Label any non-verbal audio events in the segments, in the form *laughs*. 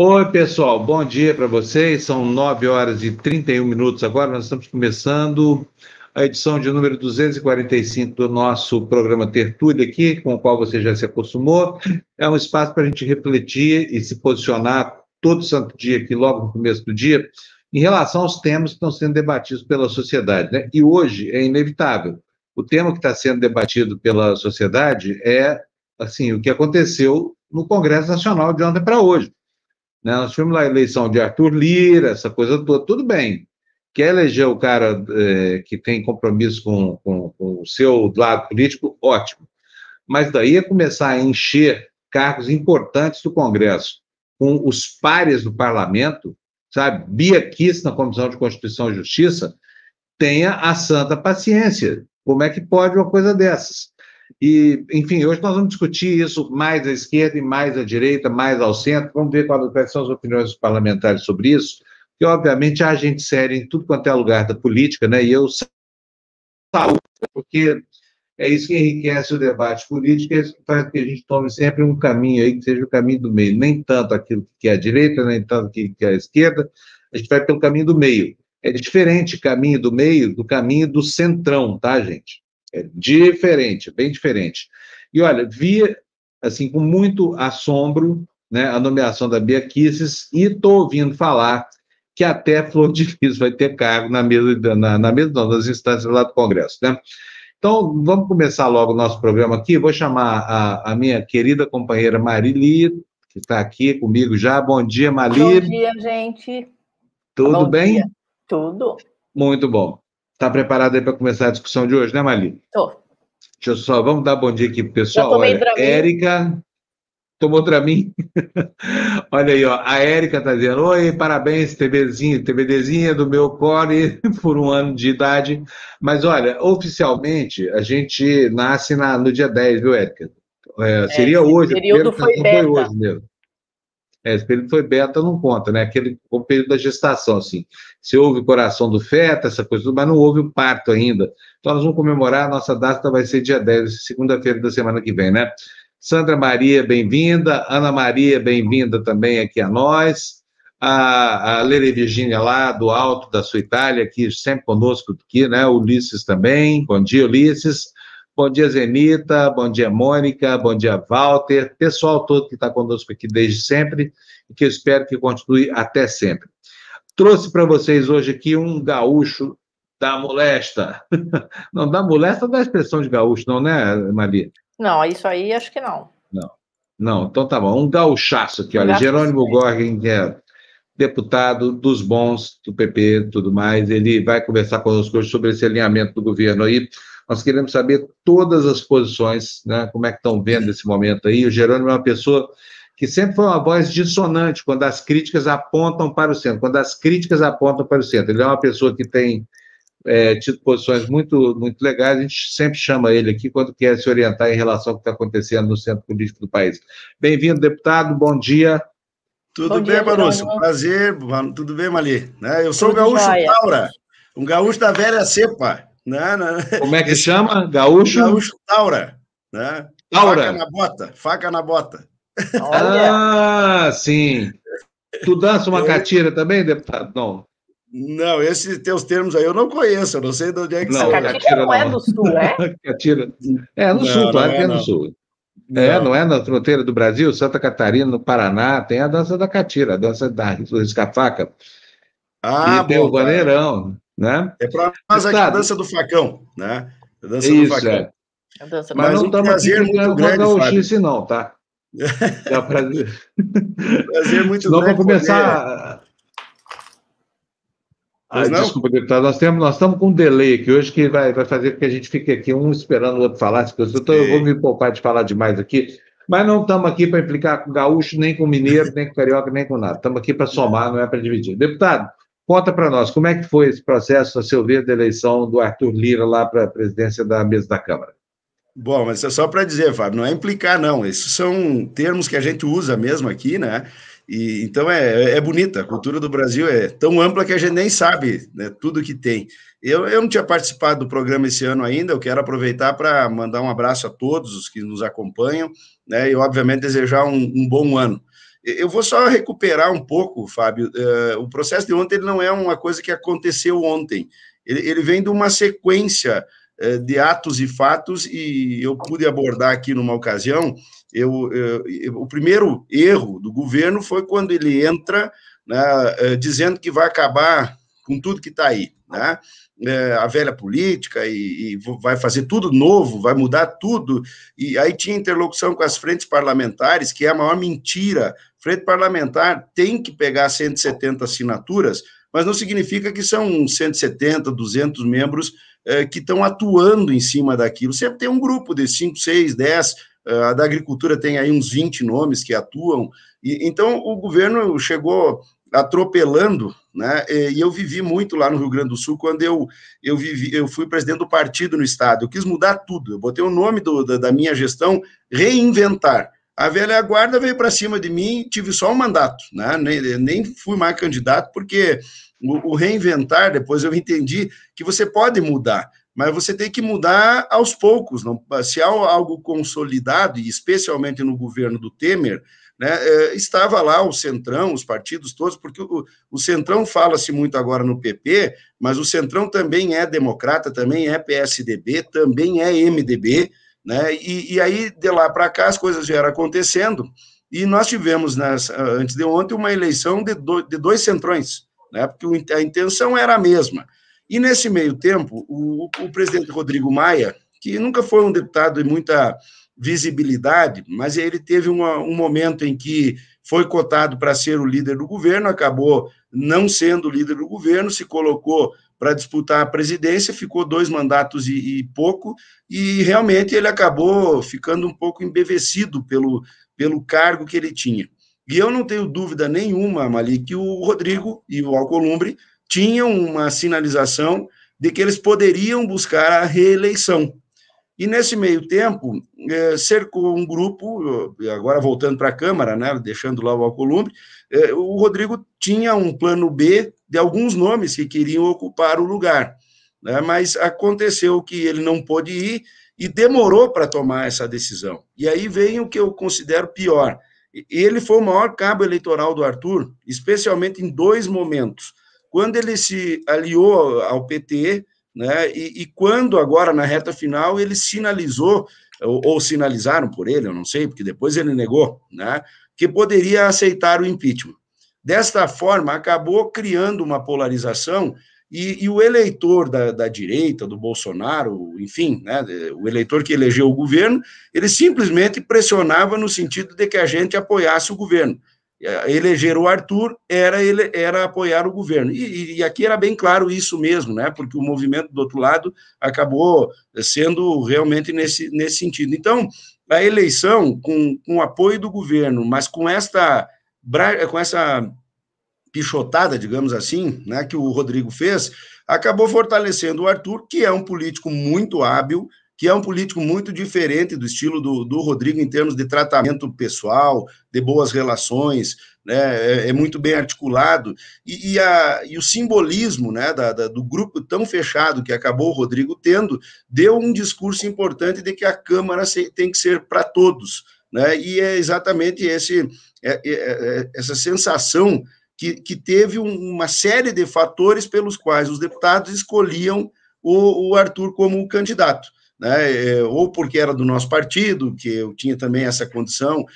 Oi, pessoal, bom dia para vocês. São 9 horas e 31 minutos agora. Nós estamos começando a edição de número 245 do nosso programa Tertúlia aqui, com o qual você já se acostumou. É um espaço para a gente refletir e se posicionar todo santo dia aqui, logo no começo do dia, em relação aos temas que estão sendo debatidos pela sociedade. Né? E hoje é inevitável. O tema que está sendo debatido pela sociedade é assim o que aconteceu no Congresso Nacional de ontem para hoje. Né? Nós tivemos lá a eleição de Arthur Lira, essa coisa toda, tudo bem. Quer eleger o cara é, que tem compromisso com, com, com, o seu lado político, ótimo. Mas daí é começar a encher cargos importantes do Congresso com os pares do parlamento, sabe? Bia Kiss na Comissão de Constituição e Justiça, tenha a santa paciência. Como é que pode uma coisa dessas? E, enfim, hoje nós vamos discutir isso mais à esquerda e mais à direita, mais ao centro. Vamos ver quais são as opiniões dos parlamentares sobre isso, porque, obviamente, há gente séria em tudo quanto é lugar da política, né? E eu saúdo, porque é isso que enriquece o debate político, é faz que a gente tome sempre um caminho aí que seja o caminho do meio, nem tanto aquilo que é a direita, nem tanto que é a esquerda, a gente vai pelo caminho do meio. É diferente caminho do meio do caminho do centrão, tá, gente? É diferente, bem diferente. E olha, vi assim com muito assombro né, a nomeação da Bia Kisses e estou ouvindo falar que até Flor de Lis vai ter cargo na mesa, na, na mesa não, nas instâncias lá do Congresso, né? Então, vamos começar logo o nosso programa aqui. Vou chamar a, a minha querida companheira Marili, que está aqui comigo já. Bom dia, Marili. Bom dia, gente. Tudo bom bem? Dia. Tudo. Muito bom. Está preparado aí para começar a discussão de hoje, né, Marli? Estou. Deixa eu só, vamos dar bom dia aqui pro pessoal. Olha, Érica, tomou Dramin? *laughs* Olha aí, ó, a Érica está dizendo, oi, parabéns, TVzinha, TVDzinha do meu core *laughs* por um ano de idade. Mas olha, oficialmente, a gente nasce na, no dia 10, viu, Érica? É, seria é, hoje. O período foi beta. Foi hoje mesmo. É, esse período foi beta, não conta, né? Aquele o período da gestação, assim. Se houve coração do feto, essa coisa, mas não houve o parto ainda. Então, nós vamos comemorar, a nossa data vai ser dia 10, segunda-feira da semana que vem, né? Sandra Maria, bem-vinda. Ana Maria, bem-vinda também aqui a nós. A, a Lere Virgínia lá, do alto da sua Itália, aqui sempre conosco aqui, né? Ulisses também. Bom dia, Ulisses. Bom dia, Zenita. Bom dia, Mônica. Bom dia, Walter. Pessoal todo que está conosco aqui desde sempre e que eu espero que continue até sempre. Trouxe para vocês hoje aqui um gaúcho da molesta. *laughs* Não, da molesta da expressão de gaúcho, não, né, Maria? Não, isso aí acho que não. Não. Não, então tá bom. Um gauchaço aqui, olha. Jerônimo Gorgen, que é deputado dos bons do PP e tudo mais, ele vai conversar conosco hoje sobre esse alinhamento do governo aí nós queremos saber todas as posições, né? Como é que estão vendo esse momento aí. O Jerônimo é uma pessoa que sempre foi uma voz dissonante quando as críticas apontam para o centro, quando as críticas apontam para o centro. Ele é uma pessoa que tem é, tido posições muito, muito legais, a gente sempre chama ele aqui quando quer se orientar em relação ao que está acontecendo no centro político do país. Bem-vindo, deputado, bom dia. Tudo bom bem, Manúcio? Prazer, tudo bem, Mali? Né? Eu sou Tudo gaúcho joia. Taura, um gaúcho da velha cepa. Não, não. Como é que Esse... chama? Gaúcho? Gaúcho Taura. Né? Taura. Faca na bota, faca na bota. Ah, sim. Tu dança uma eu... catira também, deputado? Não. Não, esses teus termos aí eu não conheço, eu não sei de onde é que não, são. Catira não, não é do sul, é? *laughs* catira. É, no não, sul, claro é, que é no sul. Não. É, não é na fronteira do Brasil, Santa Catarina, no Paraná, tem a dança da catira, a dança da risca-faca. Ah, e tem o vaneirão. Né? É para nós aqui a dança do facão, né? A dança Isso, do facão. É. Dança Mas não estamos aqui muito grande, gauchice, não, tá? É um prazer. prazer muito Senão grande. Vamos começar. Ah, desculpa, deputado, nós, temos, nós estamos com um delay aqui hoje que vai, vai fazer com que a gente fique aqui um esperando o outro falar. Eu, tô, eu vou me poupar de falar demais aqui, mas não estamos aqui para implicar com gaúcho, nem com mineiro, nem com carioca, nem com nada. Estamos aqui para somar, não é para dividir. Deputado, Conta para nós, como é que foi esse processo, a seu ver, da eleição do Arthur Lira lá para a presidência da mesa da Câmara? Bom, mas é só para dizer, Fábio, não é implicar, não. Esses são termos que a gente usa mesmo aqui, né? E, então é, é bonita. A cultura do Brasil é tão ampla que a gente nem sabe né, tudo que tem. Eu, eu não tinha participado do programa esse ano ainda, eu quero aproveitar para mandar um abraço a todos os que nos acompanham, né? E, obviamente, desejar um, um bom ano. Eu vou só recuperar um pouco, Fábio. Uh, o processo de ontem não é uma coisa que aconteceu ontem. Ele, ele vem de uma sequência uh, de atos e fatos, e eu pude abordar aqui numa ocasião. Eu, eu, eu, o primeiro erro do governo foi quando ele entra né, dizendo que vai acabar com tudo que está aí. Né? a velha política e, e, vai fazer tudo novo, vai mudar tudo. E aí tinha interlocução com as frentes parlamentares, que é a maior mentira. Frente parlamentar tem que pegar 170 assinaturas, mas não significa que são 170, 200 membros é, que estão atuando em cima daquilo. Sempre tem um grupo de 5, 6, 10. A da agricultura tem aí uns 20 nomes que atuam. E, então, o governo chegou atropelando, né? E eu vivi muito lá no Rio Grande do Sul quando eu eu vivi, eu fui presidente do partido no estado. Eu quis mudar tudo. Eu botei o nome do, da, da minha gestão reinventar. A velha guarda veio para cima de mim, tive só um mandato, né? Nem, nem fui mais candidato porque o, o reinventar depois eu entendi que você pode mudar mas você tem que mudar aos poucos. Não, se há algo consolidado, e especialmente no governo do Temer, né, é, estava lá o Centrão, os partidos todos, porque o, o Centrão fala-se muito agora no PP, mas o Centrão também é democrata, também é PSDB, também é MDB, né, e, e aí de lá para cá as coisas vieram acontecendo, e nós tivemos, nas, antes de ontem, uma eleição de, do, de dois centrões, né, porque a intenção era a mesma. E nesse meio tempo, o, o presidente Rodrigo Maia, que nunca foi um deputado de muita visibilidade, mas ele teve uma, um momento em que foi cotado para ser o líder do governo, acabou não sendo o líder do governo, se colocou para disputar a presidência, ficou dois mandatos e, e, pouco, e realmente ele acabou ficando um pouco embevecido pelo, pelo cargo que ele tinha. E eu não tenho dúvida nenhuma, Mali, que o Rodrigo e o Alcolumbre tinham uma sinalização de que eles poderiam buscar a reeleição. E nesse meio tempo, é, cercou um grupo, agora voltando para a Câmara, né, deixando lá o Alcolumbre, é, o Rodrigo tinha um plano B de alguns nomes que queriam ocupar o lugar, né, mas aconteceu que ele não pôde ir e demorou para tomar essa decisão. E aí vem o que eu considero pior. Ele foi o maior cabo eleitoral do Arthur, especialmente em dois momentos. Quando ele se aliou ao PT, né? E, e, quando agora na reta final ele sinalizou ou, ou, sinalizaram por ele, eu não sei, porque depois ele negou, né? Que poderia aceitar o impeachment. Desta forma, acabou criando uma polarização e, e o eleitor da, da, direita, do Bolsonaro, enfim, né, o eleitor que elegeu o governo, ele simplesmente pressionava no sentido de que a gente apoiasse o governo. É, eleger o Arthur era, ele, era apoiar o governo. E, e, aqui era bem claro isso mesmo, né? porque o movimento do outro lado acabou sendo realmente nesse, nesse sentido. Então, a eleição, com, com o apoio do governo, mas com esta, com essa pichotada, digamos assim, né, que o Rodrigo fez, acabou fortalecendo o Arthur, que é um político muito hábil, que é um político muito diferente do estilo do, do Rodrigo em termos de tratamento pessoal, de boas relações, né, é, é muito bem articulado, e, e, a, e o simbolismo né, da, da, do grupo tão fechado que acabou o Rodrigo tendo, deu um discurso importante de que a Câmara tem que ser para todos, né, e é exatamente esse, essa sensação que, que teve um, uma série de fatores pelos quais os deputados escolhiam o, o Arthur como candidato né, é, ou porque era do nosso partido, que eu tinha também essa condição é,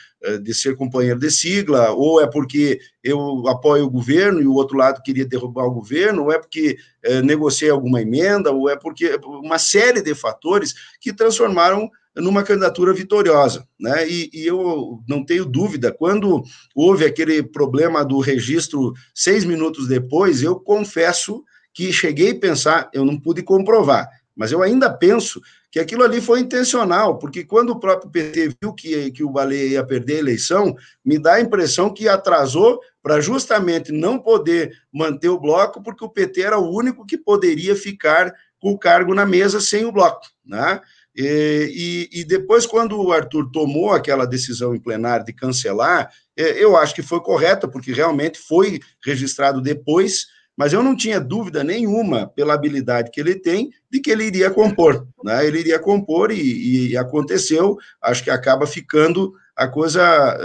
de ser companheiro de sigla, ou é porque eu apoio o governo e o outro lado queria derrubar o governo, ou é porque é, negociei alguma emenda, ou é porque uma série de fatores que transformaram numa candidatura vitoriosa, né? E, e, eu não tenho dúvida, quando houve aquele problema do registro seis minutos depois, eu confesso que cheguei a pensar, eu não pude comprovar, mas eu ainda penso que aquilo ali foi intencional, porque quando o próprio PT viu que, que o Baleia ia perder a eleição, me dá a impressão que atrasou para justamente não poder manter o bloco, porque o PT era o único que poderia ficar com o cargo na mesa sem o bloco, né? E, e, e, depois, quando o Arthur tomou aquela decisão em plenário de cancelar, é, eu acho que foi correta, porque realmente foi registrado depois mas eu não tinha dúvida nenhuma, pela habilidade que ele tem, de que ele iria compor. Né? Ele iria compor e, e aconteceu, acho que acaba ficando a coisa,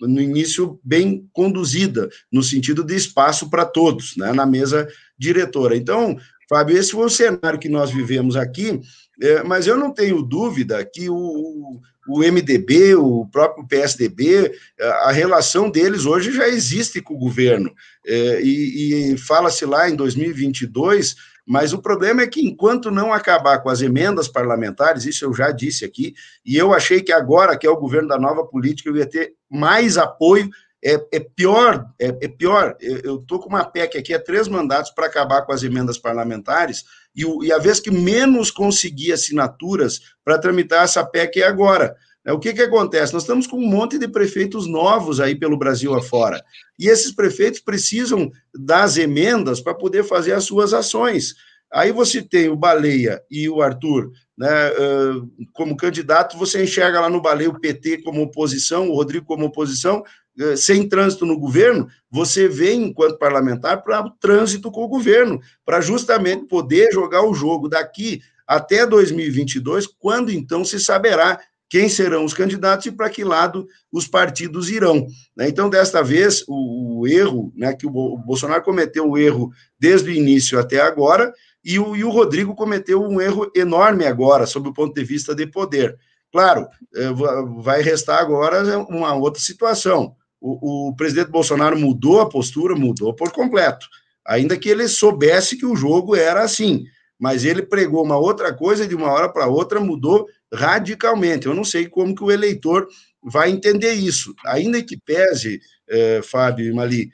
no início, bem conduzida, no sentido de espaço para todos, né, na mesa diretora. Então, Fábio, esse foi o cenário que nós vivemos aqui, mas eu não tenho dúvida que o, o MDB, o próprio PSDB, a relação deles hoje já existe com o governo. e, e fala-se lá em 2022 mas o problema é que, enquanto não acabar com as emendas parlamentares, isso eu já disse aqui, e eu achei que agora, que é o governo da nova política, eu ia ter mais apoio. É, é pior, é, é pior. Eu estou com uma PEC aqui, é três mandatos para acabar com as emendas parlamentares, e, e a vez que menos consegui assinaturas para tramitar essa PEC é agora. O que, que acontece? Nós estamos com um monte de prefeitos novos aí pelo Brasil afora. E esses prefeitos precisam das emendas para poder fazer as suas ações. Aí você tem o Baleia e o Arthur né, como candidato, você enxerga lá no Baleia o PT como oposição, o Rodrigo como oposição, sem trânsito no governo, você vem, enquanto parlamentar, para o trânsito com o governo, para justamente poder jogar o jogo daqui até 2022, quando então se saberá quem serão os candidatos e para que lado os partidos irão. Né? Então, desta vez, o, erro, né, que o, Bolsonaro cometeu o erro desde o início até agora, e o, Rodrigo cometeu um erro enorme agora, sob o ponto de vista de poder. Claro, é, vai restar agora uma outra situação. O, o, presidente Bolsonaro mudou a postura, mudou por completo. Ainda que ele soubesse que o jogo era assim, mas ele pregou uma outra coisa e de uma hora para outra mudou radicalmente. Eu não sei como que o eleitor vai entender isso. Ainda que pese, eh, Fábio e Mali,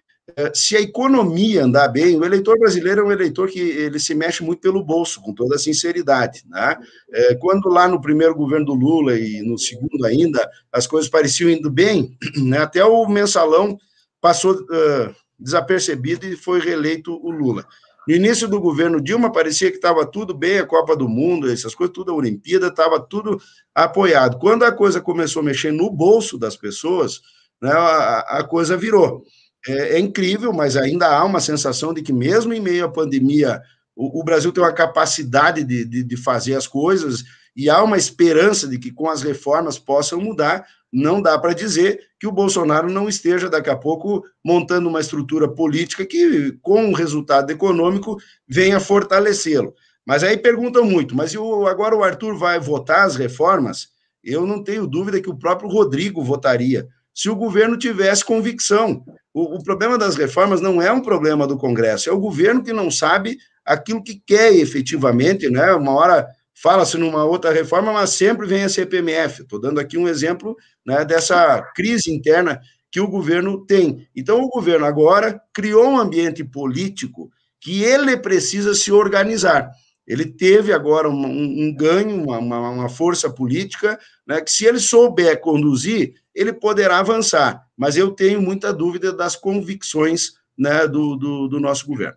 se a economia andar bem, o eleitor brasileiro é um eleitor que ele se mexe muito pelo bolso, com toda sinceridade. Né? Eh, quando lá no primeiro governo do Lula e no segundo ainda, as coisas pareciam indo bem, *clears throat* né? até o mensalão passou uh, desapercebido e foi reeleito o Lula. No início do governo Dilma, parecia que estava tudo bem, a Copa do Mundo, essas coisas, tudo a Olimpíada, estava tudo apoiado. Quando a coisa começou a mexer no bolso das pessoas, né, a, a coisa virou. É, é, incrível, mas ainda há uma sensação de que, mesmo em meio à pandemia, o, o Brasil tem uma capacidade de, de, de fazer as coisas e há uma esperança de que com as reformas possam mudar, não dá para dizer que o Bolsonaro não esteja daqui a pouco montando uma estrutura política que, com o resultado econômico, venha fortalecê-lo. Mas aí perguntam muito, mas o, agora o Arthur vai votar as reformas? Eu não tenho dúvida que o próprio Rodrigo votaria, se o governo tivesse convicção. O, o problema das reformas não é um problema do Congresso, é o governo que não sabe aquilo que quer efetivamente, né? Uma hora fala-se numa outra reforma, mas sempre vem a CPMF. Estou dando aqui um exemplo né, dessa crise interna que o governo tem. Então, o governo agora criou um ambiente político que ele precisa se organizar. Ele teve agora um, um ganho, uma, uma, força política, né, que se ele souber conduzir, ele poderá avançar. Mas eu tenho muita dúvida das convicções né, do, do, do nosso governo.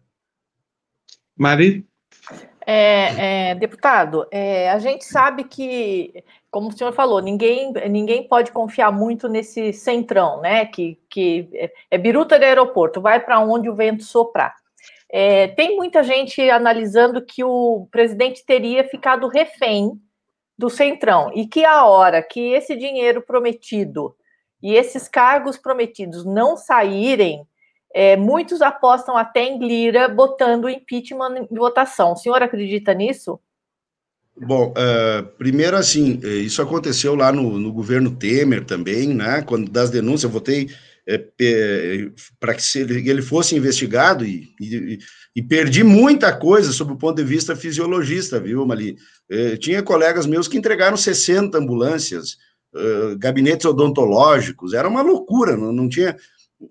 Mari? É, é, deputado, é, a gente sabe que, como o senhor falou, ninguém, ninguém pode confiar muito nesse centrão, né? Que, que é, é biruta de aeroporto, vai para onde o vento soprar. É, tem muita gente analisando que o presidente teria ficado refém do centrão e que a hora que esse dinheiro prometido e esses cargos prometidos não saírem, é, muitos apostam até em Lira botando o impeachment em votação. O senhor acredita nisso? Bom, uh, primeiro assim, é, isso aconteceu lá no, no, governo Temer também, né? Quando das denúncias, eu votei é, para que ele, ele fosse investigado e, e, e, perdi muita coisa sob o ponto de vista fisiologista, viu, Mali? É, tinha colegas meus que entregaram 60 ambulâncias, gabinetes odontológicos, era uma loucura, não, não tinha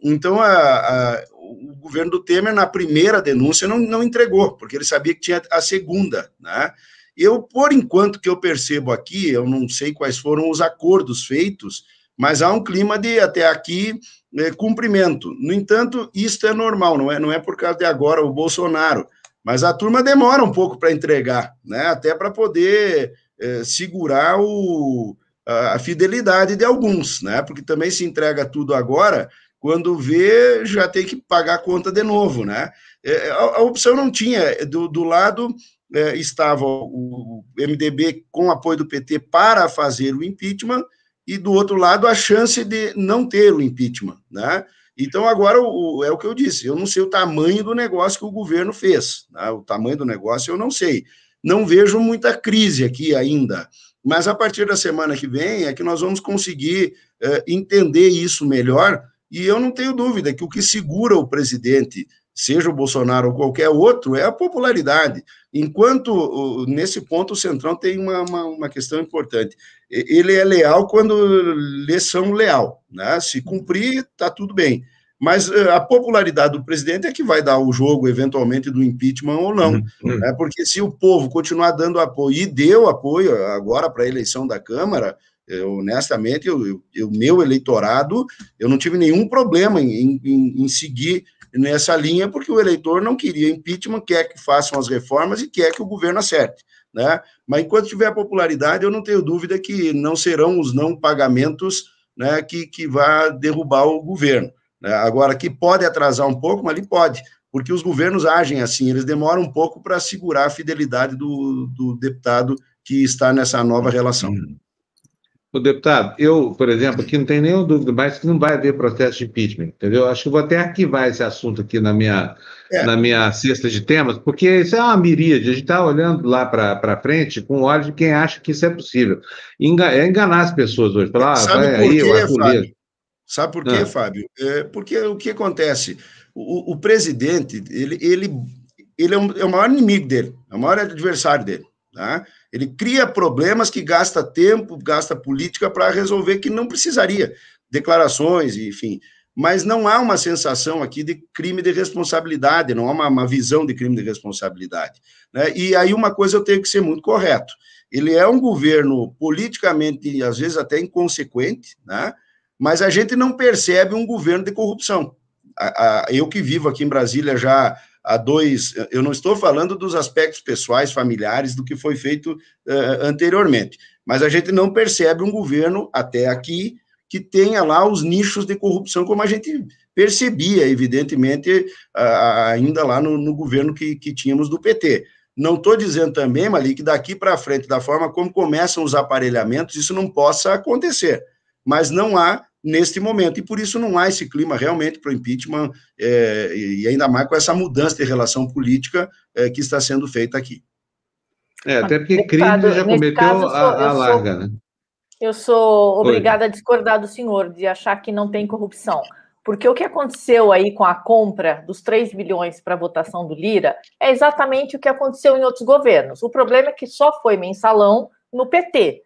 então, a, a, o governo do Temer, na primeira denúncia, não, não entregou, porque ele sabia que tinha a segunda, né? Eu, por enquanto que eu percebo aqui, eu não sei quais foram os acordos feitos, mas há um clima de, até aqui, é, cumprimento. No entanto, isso é normal, não é, não é por causa de agora o Bolsonaro, mas a turma demora um pouco para entregar, né? Até para poder é, segurar o, a, a fidelidade de alguns, né? Porque também se entrega tudo agora, quando vê, já tem que pagar a conta de novo, né? É, a, a opção não tinha, do, do lado é, estava o MDB com apoio do PT para fazer o impeachment, e do outro lado a chance de não ter o impeachment, né? Então agora o, é o que eu disse, eu não sei o tamanho do negócio que o governo fez, né? o tamanho do negócio eu não sei, não vejo muita crise aqui ainda, mas a partir da semana que vem é que nós vamos conseguir é, entender isso melhor e eu não tenho dúvida que o que segura o presidente seja o Bolsonaro ou qualquer outro, é a popularidade. Enquanto, nesse ponto, o Centrão tem uma, uma, uma, questão importante. Ele é leal quando lhe são leal. Né? Se cumprir, está tudo bem. Mas eh, a popularidade do presidente é que vai dar o jogo, eventualmente, do impeachment ou não. Uhum. Né? Porque se o povo continuar dando apoio, e deu apoio agora para a eleição da Câmara, eu, honestamente, o meu eleitorado, eu não tive nenhum problema em, em, em seguir nessa linha, porque o eleitor não queria impeachment, quer que façam as reformas e quer que o governo acerte. Né? Mas enquanto tiver popularidade, eu não tenho dúvida que não serão os não pagamentos né, que, que vá derrubar o governo. Né? Agora, que pode atrasar um pouco, mas ele pode, porque os governos agem assim, eles demoram um pouco para segurar a fidelidade do, do deputado que está nessa nova relação. O deputado, eu, por exemplo, aqui não tenho nenhuma dúvida mais que não vai haver processo de impeachment, entendeu? Acho que vou até arquivar esse assunto aqui na minha, é. na minha cesta de temas, porque isso é uma miríade, a gente está olhando lá para frente com olhos de quem acha que isso é possível. Enga, é enganar as pessoas hoje, falar, ah, vai aí, quê, o Fábio? Sabe por quê, ah. Fábio? É porque o que acontece? O, o presidente, ele, ele, ele é, um, é o maior inimigo dele, é o maior adversário dele, tá? Ele cria problemas que gasta tempo, gasta política para resolver que não precisaria. Declarações, enfim. Mas não há uma sensação aqui de crime de responsabilidade, não há uma, uma visão de crime de responsabilidade. Né? E aí uma coisa eu tenho que ser muito correto. Ele é um governo politicamente, às vezes até inconsequente, né? mas a gente não percebe um governo de corrupção. eu que vivo aqui em Brasília já a dois. Eu não estou falando dos aspectos pessoais, familiares, do que foi feito uh, anteriormente, mas a gente não percebe um governo, até aqui, que tenha lá os nichos de corrupção, como a gente percebia, evidentemente, ainda lá no, no governo que, que tínhamos do PT. Não estou dizendo também, Mali, que daqui para frente, da forma como começam os aparelhamentos, isso não possa acontecer. Mas não há neste momento. E por isso não há esse clima realmente para o impeachment, é, e ainda mais com essa mudança de relação política é, que está sendo feita aqui. É, até porque crime já cometeu caso, a, a larga, né? Eu sou obrigada Oi. a discordar do senhor, de achar que não tem corrupção. Porque o que aconteceu aí com a compra dos 3 bilhões para a votação do Lira é exatamente o que aconteceu em outros governos. O problema é que só foi mensalão no PT.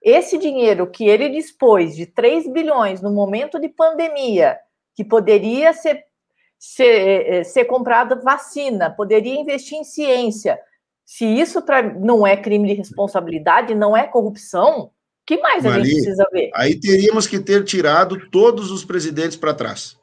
Esse dinheiro que ele dispôs de 3 bilhões no momento de pandemia, que poderia ser, ser, eh, eh, ser comprada vacina, poderia investir em ciência. Se isso pra, não é crime de responsabilidade, não é corrupção, que mais a gente precisa ver? Aí teríamos que ter tirado todos os presidentes para trás.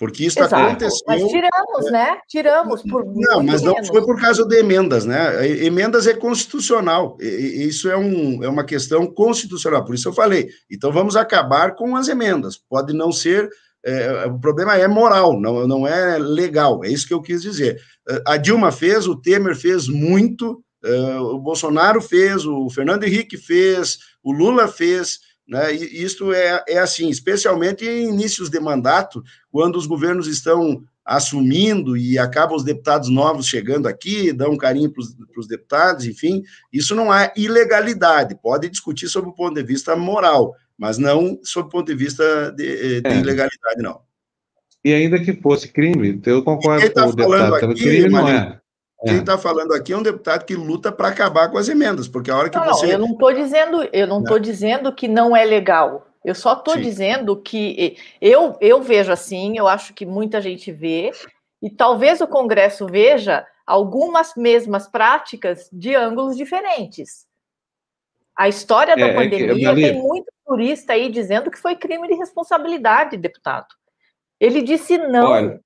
Porque isso Exato. aconteceu. Mas tiramos, é, né? Tiramos por. Não, mas não foi por causa de emendas, né? Emendas é constitucional. Isso é, um, é uma questão constitucional. Por isso eu falei. Então vamos acabar com as emendas. Pode não ser. É, o problema é moral, não, não é legal. É isso que eu quis dizer. A Dilma fez, o Temer fez muito, é, o Bolsonaro fez, o Fernando Henrique fez, o Lula fez. Né? E isto é, é assim, especialmente em inícios de mandato, quando os governos estão assumindo e acabam os deputados novos chegando aqui, dão um carinho para os deputados, enfim, isso não é ilegalidade, pode discutir sob o ponto de vista moral, mas não sob o ponto de vista de, de é. ilegalidade, não. E ainda que fosse crime, eu concordo com tá o deputado, aqui, crime não é. Quem está é. falando aqui é um deputado que luta para acabar com as emendas, porque a hora que não, você. eu não estou dizendo, eu não estou dizendo que não é legal. Eu só estou dizendo que eu, eu vejo assim, eu acho que muita gente vê, e talvez o Congresso veja algumas mesmas práticas de ângulos diferentes. A história da é, pandemia é que, tem muito turista aí dizendo que foi crime de responsabilidade, deputado. Ele disse não Olha,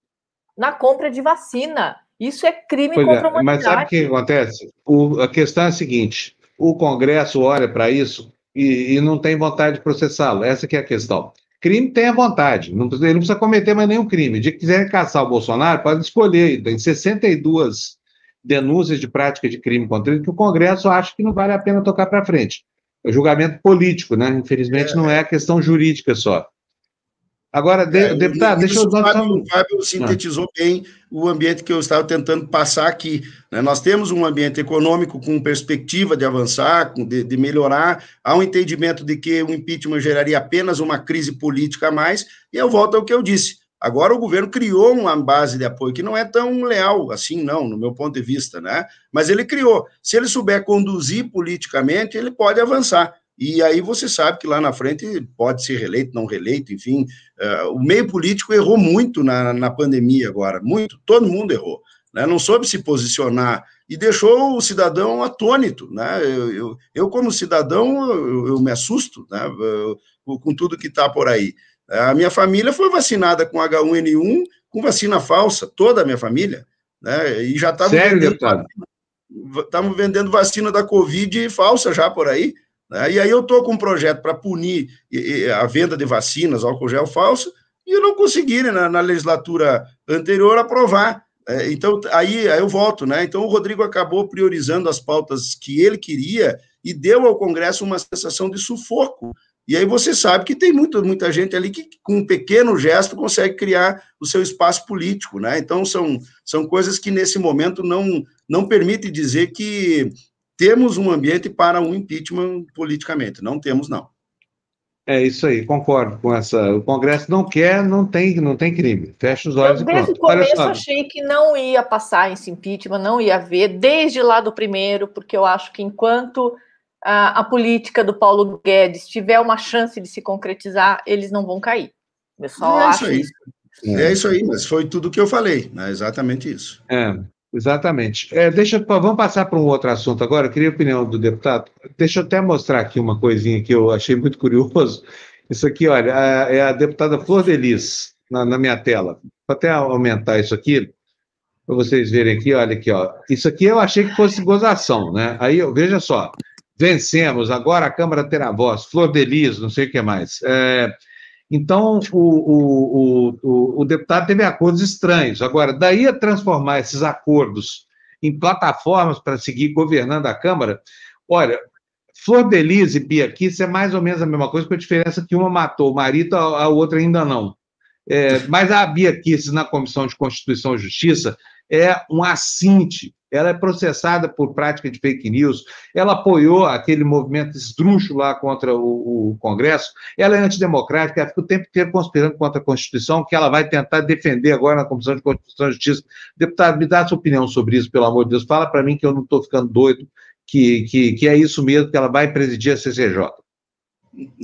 na compra de vacina. Isso é crime pois contra é, a humanidade. Mas sabe o que acontece? O, a questão é a seguinte: o Congresso olha para isso e, e, não tem vontade de processá-lo. Essa que é a questão. Crime tem a vontade, não, ele não precisa cometer mais nenhum crime. De que quiserem caçar o Bolsonaro, pode escolher. Tem 62 denúncias de prática de crime contra ele que o Congresso acha que não vale a pena tocar para frente. é julgamento político, né? Infelizmente é, não é a questão jurídica só. Agora, de, é, deputado, deixa eu dar Fábio, o Fábio sintetizou ah. bem o ambiente que eu estava tentando passar aqui. Né? Nós temos um ambiente econômico com perspectiva de avançar, de, de, melhorar, há um entendimento de que o impeachment geraria apenas uma crise política a mais, e eu volto ao que eu disse. Agora o governo criou uma base de apoio que não é tão leal assim, não, no meu ponto de vista, né? Mas ele criou. Se ele souber conduzir politicamente, ele pode avançar. E aí você sabe que lá na frente pode ser reeleito, não reeleito, enfim. Uh, o meio político errou muito na, na pandemia agora, muito, todo mundo errou. Né? Não soube se posicionar e deixou o cidadão atônito. Né? Eu, eu, eu como cidadão, eu, eu me assusto né? Com tudo que está por aí. A minha família foi vacinada com H1N1 com vacina falsa, toda a minha família. Né? E já estavam vendendo, vendendo vacina da Covid falsa já por aí. Né? E aí eu estou com um projeto para punir a venda de vacinas, álcool gel falso, e eu não consegui, né, na, na, legislatura anterior, aprovar. É, então, aí, aí eu volto, né? Então, o Rodrigo acabou priorizando as pautas que ele queria e deu ao Congresso uma sensação de sufoco. E aí você sabe que tem muito, muita gente ali que, com um pequeno gesto, consegue criar o seu espaço político, né? Então, são, são coisas que, nesse momento, não, não permite dizer que temos um ambiente para um impeachment politicamente. Não temos, não. É isso aí, concordo com essa. O Congresso não quer, não tem, não tem crime. Fecha os olhos eu, Desde o começo achei que não ia passar esse impeachment, não ia haver, desde lá do primeiro, porque eu acho que enquanto a, a política do Paulo Guedes tiver uma chance de se concretizar, eles não vão cair. Eu só é acho isso. isso. É isso aí, mas foi tudo que eu falei, é exatamente isso. É. Exatamente. É, deixa, vamos passar para um outro assunto agora. Eu queria a opinião do deputado. Deixa eu até mostrar aqui uma coisinha que eu achei muito curioso. Isso aqui, olha, é a deputada Flor Delis na, na minha tela. Vou até aumentar isso aqui para vocês verem aqui. Olha aqui, ó. Isso aqui eu achei que fosse gozação, né? Aí, veja só. Vencemos. Agora a Câmara terá voz. Flor Delis, não sei o que mais. É, então, o, o, o, o, deputado teve acordos estranhos. Agora, daí a transformar esses acordos em plataformas para seguir governando a Câmara, olha, Flor Delis e Bia Kiss é mais ou menos a mesma coisa, com a diferença que uma matou o marido, a, a outra ainda não. É, mas a Bia Kiss, na Comissão de Constituição e Justiça, é um assinte ela é processada por prática de fake news, ela apoiou aquele movimento esdrúxulo lá contra o, o, Congresso, ela é antidemocrática, ela fica o tempo inteiro conspirando contra a Constituição, que ela vai tentar defender agora na Comissão de Constituição e Justiça. Deputado, me dá a sua opinião sobre isso, pelo amor de Deus. Fala para mim que eu não estou ficando doido, que, que, que é isso mesmo, que ela vai presidir a CCJ.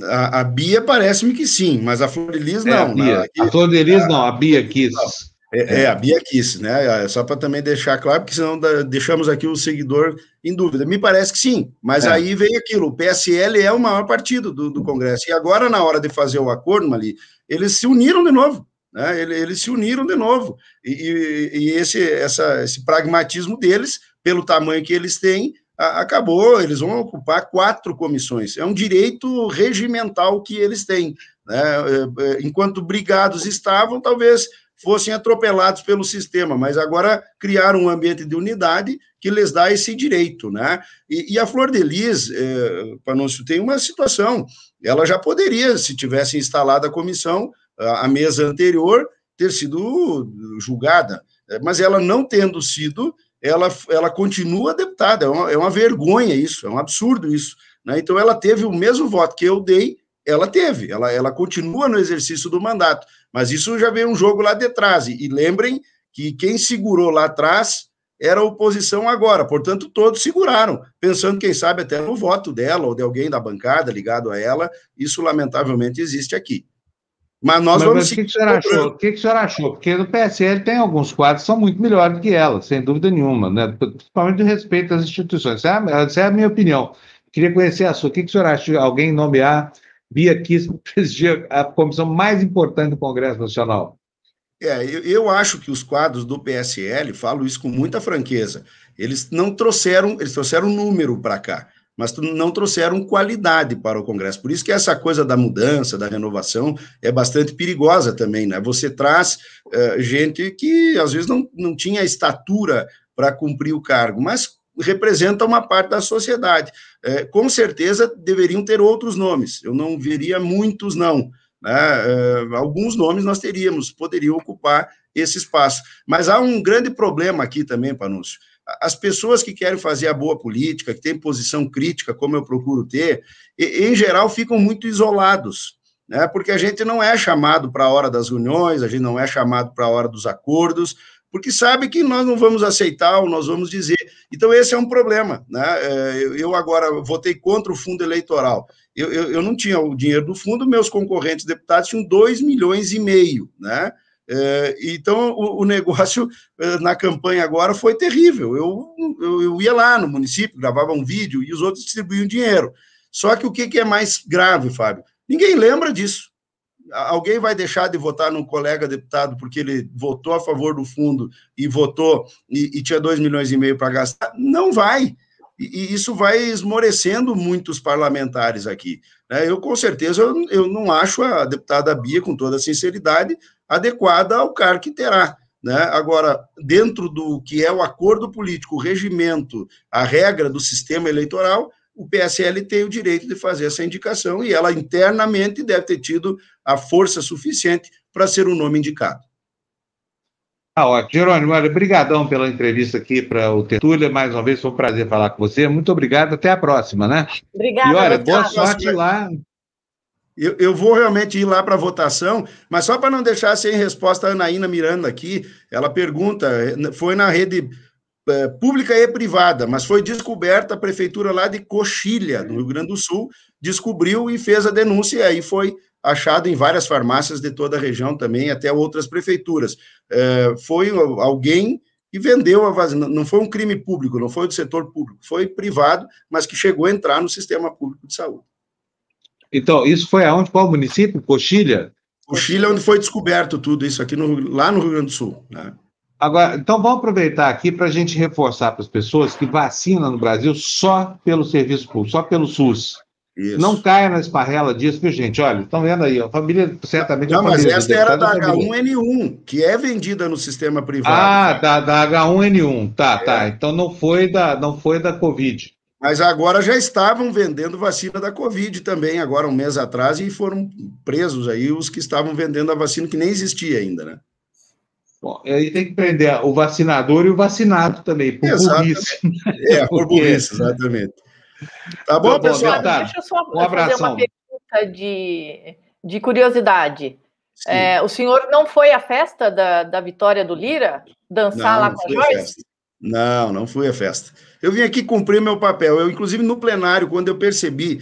A, a Bia parece-me que sim, mas a Flor de Lis não. É, a, Bia, né? a Flor de Lis não, a Bia quis. Não. É, é, a Bia quis, né? É, só para também deixar claro, porque senão deixamos aqui o seguidor em dúvida. Me parece que sim, mas é. aí veio aquilo: o PSL é o maior partido do, do Congresso. E agora, na hora de fazer o acordo, ali, eles se uniram de novo. Né? Eles, eles se uniram de novo. E, e, e esse, essa, esse pragmatismo deles, pelo tamanho que eles têm, a, acabou. Eles vão ocupar quatro comissões. É um direito regimental que eles têm. Né? É, enquanto brigados estavam, talvez fossem atropelados pelo sistema, mas agora criaram um ambiente de unidade que lhes dá esse direito, né? E, e a Flor de Lis, é, Panúncio, tem uma situação, ela já poderia, se tivesse instalado a comissão, a, a mesa anterior, ter sido julgada, é, mas ela não tendo sido, ela, ela continua deputada, é uma, é uma vergonha isso, é um absurdo isso, né? Então ela teve o mesmo voto que eu dei, ela teve, ela, ela continua no exercício do mandato, mas isso já veio um jogo lá de trás. E, lembrem que quem segurou lá atrás era a oposição agora, portanto, todos seguraram, pensando, quem sabe, até no voto dela ou de alguém da bancada ligado a ela. Isso, lamentavelmente, existe aqui. Mas nós mas, vamos. Mas o que, que, o senhor achou? O que, que o senhor achou? Porque no PSL tem alguns quadros que são muito melhores do que ela, sem dúvida nenhuma, né? principalmente de respeito às instituições. Essa é a, essa é a minha opinião. Queria conhecer a sua. O que, que o senhor acha alguém nomear Bia Kiss presidir a comissão mais importante do Congresso Nacional. É, eu, eu, acho que os quadros do PSL, falo isso com muita franqueza, eles não trouxeram, eles trouxeram número para cá, mas não trouxeram qualidade para o Congresso. Por isso que essa coisa da mudança, da renovação, é bastante perigosa também, né? Você traz uh, gente que às vezes não, não tinha estatura para cumprir o cargo, mas representa uma parte da sociedade. É, com certeza deveriam ter outros nomes, eu não veria muitos, não. Né? É, alguns nomes nós teríamos, poderiam ocupar esse espaço. Mas há um grande problema aqui também, Panúncio. As pessoas que querem fazer a boa política, que têm posição crítica, como eu procuro ter, em geral ficam muito isolados né? Porque a gente não é chamado para a hora das reuniões, a gente não é chamado para a hora dos acordos, porque sabe que nós não vamos aceitar ou nós vamos dizer. Então, esse é um problema. Né? É, eu agora votei contra o fundo eleitoral. Eu, eu, eu não tinha o dinheiro do fundo, meus concorrentes deputados tinham 2 milhões e meio. Né? É, então, o, negócio é, na campanha agora foi terrível. Eu, eu, eu, ia lá no município, gravava um vídeo e os outros distribuíam dinheiro. Só que o que é mais grave, Fábio? Ninguém lembra disso. Alguém vai deixar de votar num colega deputado porque ele votou a favor do fundo e votou e, e tinha 2 milhões e meio para gastar? Não vai. E, e, isso vai esmorecendo muitos parlamentares aqui. Né? Eu, com certeza, eu, eu não acho a deputada Bia, com toda sinceridade, adequada ao cargo que terá. Né? Agora, dentro do que é o acordo político, o regimento, a regra do sistema eleitoral, o PSL tem o direito de fazer essa indicação e ela internamente deve ter tido a força suficiente para ser o nome indicado. Ah, ótimo. Jerônimo, olha, obrigadão pela entrevista aqui para o Tertúlia. Mais uma vez, foi um prazer falar com você. Muito obrigado. Até a próxima, né? Obrigada. E olha, boa sorte lá. Eu, eu, vou realmente ir lá para a votação, mas só para não deixar sem resposta a Anaína Miranda aqui, ela pergunta, foi na rede é, pública e privada, mas foi descoberta a prefeitura lá de Coxilha, no Rio Grande do Sul, descobriu e fez a denúncia, e aí foi achado em várias farmácias de toda a região também, até outras prefeituras. É, foi alguém que vendeu a vacina, não foi um crime público, não foi do setor público, foi privado, mas que chegou a entrar no sistema público de saúde. Então, isso foi aonde? Qual município? Coxilha? Coxilha, onde foi descoberto tudo isso aqui no, lá no Rio Grande do Sul. Né? Agora, então vamos aproveitar aqui para a gente reforçar para as pessoas que vacina no Brasil só pelo serviço público, só pelo SUS. Isso. Não caia na esparrela disso, viu, gente? Olha, estão vendo aí, a família certamente. Não, mas essa era da H1N1, que é vendida no sistema privado. Ah, da, da H1N1, tá, é. tá. Então não foi da, não foi da Covid. Mas agora já estavam vendendo vacina da Covid também, agora um mês atrás, e foram presos aí os que estavam vendendo a vacina que nem existia ainda, né? Bom, aí tem que prender o vacinador e o vacinado também, por exatamente. burrice. É, por burrice, *laughs* exatamente. Tá bom, tá pessoal? Deixa eu só um fazer uma pergunta de, de curiosidade. É, o senhor não foi à festa da, da vitória do Lira? Dançar não, lá com a Joyce? Não, não fui à festa. Eu vim aqui cumprir meu papel. Eu, inclusive, no plenário, quando eu percebi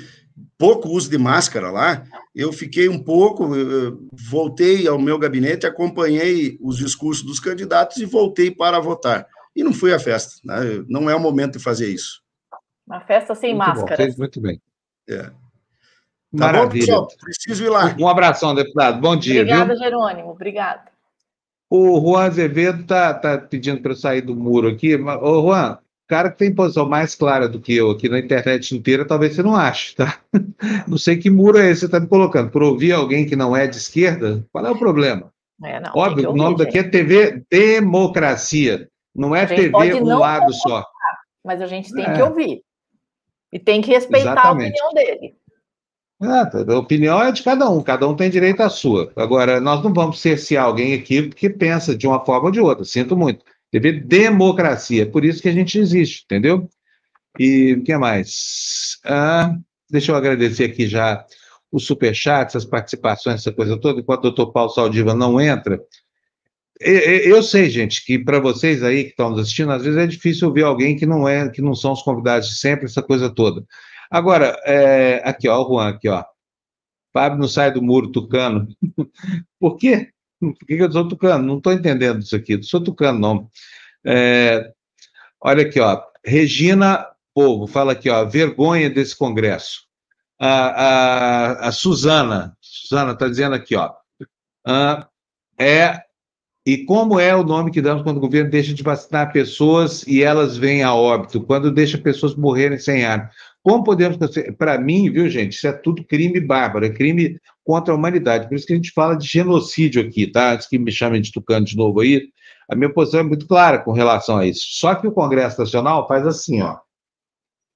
pouco uso de máscara lá, eu fiquei um pouco, voltei ao meu gabinete, acompanhei os discursos dos candidatos e voltei para votar. E não fui à festa, né? não é o momento de fazer isso. Uma festa sem muito máscara. Bom, fez muito bem. É. Tá Maravilha. bom? Preciso ir lá. Um abração, deputado. Bom dia. Obrigada, viu? Jerônimo. Obrigada. O Juan Azevedo está tá pedindo para eu sair do muro aqui. Ô, Juan, cara que tem posição mais clara do que eu aqui na internet inteira, talvez você não ache, tá? *laughs* Não sei que muro é esse que você está me colocando. Por ouvir alguém que não é de esquerda, qual é o problema? É, não, Óbvio, ouvir, o nome gente. daqui é TV Democracia. Não é TV um lado só. Mas a gente tem é. que ouvir. E tem que respeitar Exatamente. a opinião dele. É, a opinião é de cada um, cada um tem direito à sua. Agora, nós não vamos cercear alguém aqui que pensa de uma forma ou de outra, sinto muito. TV Democracia. Por isso que a gente existe, entendeu? E o que mais? Ah, deixa eu agradecer aqui já os superchats, as participações, essa coisa toda, enquanto o doutor Paulo Saldiva não entra. Eu sei, gente, que para vocês aí que estão nos assistindo, às vezes é difícil ouvir alguém que não é, que não são os convidados de sempre, essa coisa toda. Agora, é, aqui, ó, o Juan, aqui, ó. Fábio não sai do muro tucano. *laughs* Por quê? Por que, eu sou tucano? Não estou entendendo isso aqui. Não sou tucano, não. É, olha aqui, ó. Regina Povo fala aqui, ó. Vergonha desse Congresso. A, a, a Suzana, Suzana está dizendo aqui, ó. é E como é o nome que damos quando o governo deixa de vacinar pessoas e elas vêm a óbito, quando deixa pessoas morrerem sem ar? Como podemos. Para mim, viu, gente, isso é tudo crime bárbaro, é crime contra a humanidade. Por isso que a gente fala de genocídio aqui, tá? Antes que me chamem de tucano de novo aí, a minha posição é muito clara com relação a isso. Só que o Congresso Nacional faz assim, ó.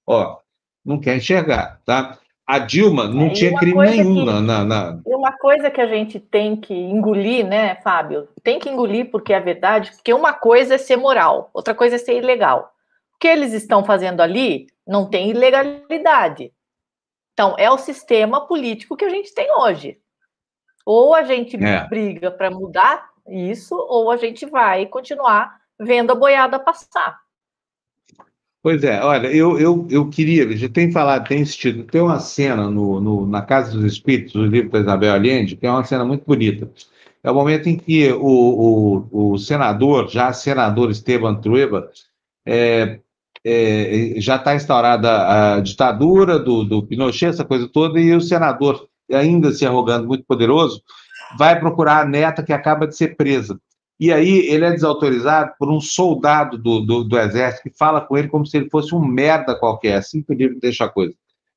Ó, não quer enxergar, tá? A Dilma não tinha crime nenhum que, na, na, Uma coisa que a gente tem que engolir, né, Fábio? Tem que engolir porque é verdade, porque uma coisa é ser moral, outra coisa é ser ilegal. O que eles estão fazendo ali não tem ilegalidade. Então, é o sistema político que a gente tem hoje. Ou a gente é. briga para mudar isso, ou a gente vai continuar vendo a boiada passar. Pois é, olha, eu, eu, eu queria, já tem falado, tem insistido, tem uma cena no, no, na Casa dos Espíritos, o livro da Isabel Allende, que é uma cena muito bonita. É o momento em que o, o, o senador, já senador Esteban Trueba, é, é, já está instaurada a ditadura do, do Pinochet, essa coisa toda, e o senador, ainda se arrogando muito poderoso, vai procurar a neta que acaba de ser presa. E aí ele é desautorizado por um soldado do, do, do, exército que fala com ele como se ele fosse um merda qualquer, assim que livro deixa a coisa.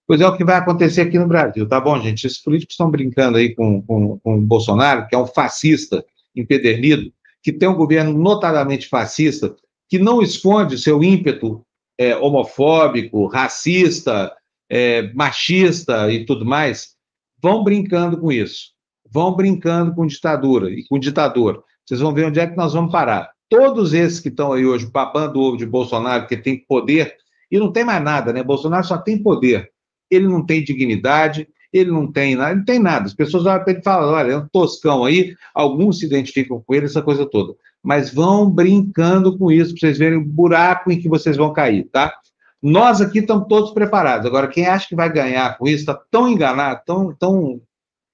Pois é o que vai acontecer aqui no Brasil, tá bom, gente? Esses políticos estão brincando aí com, com, com o Bolsonaro, que é um fascista empedernido, que tem um governo notadamente fascista, que não esconde seu ímpeto é, homofóbico, racista, é, machista e tudo mais, vão brincando com isso. Vão brincando com ditadura e com ditador. Vocês vão ver onde é que nós vamos parar. Todos esses que estão aí hoje babando o ovo de Bolsonaro, que tem poder, e não tem mais nada, né? Bolsonaro só tem poder. Ele não tem dignidade, ele não tem nada, não tem nada. As pessoas olham para ele e falam: olha, é um toscão aí, alguns se identificam com ele, essa coisa toda. Mas vão brincando com isso, para vocês verem o buraco em que vocês vão cair, tá? Nós aqui estamos todos preparados. Agora, quem acha que vai ganhar com isso está tão enganado, tão, tão,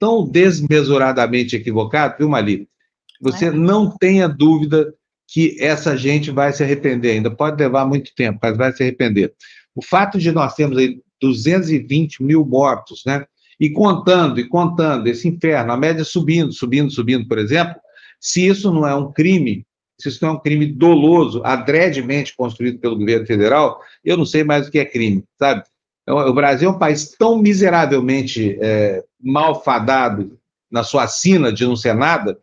tão desmesuradamente equivocado, viu, Mali? Você é. não tenha dúvida que essa gente vai se arrepender ainda. Pode levar muito tempo, mas vai se arrepender. O fato de nós termos aí 220 mil mortos, né? E contando, e contando, esse inferno, a média subindo, subindo, subindo, por exemplo, se isso não é um crime, se isso não é um crime doloso, adredemente construído pelo governo federal, eu não sei mais o que é crime, sabe? O Brasil é um país tão miseravelmente é, malfadado na sua sina de não ser nada,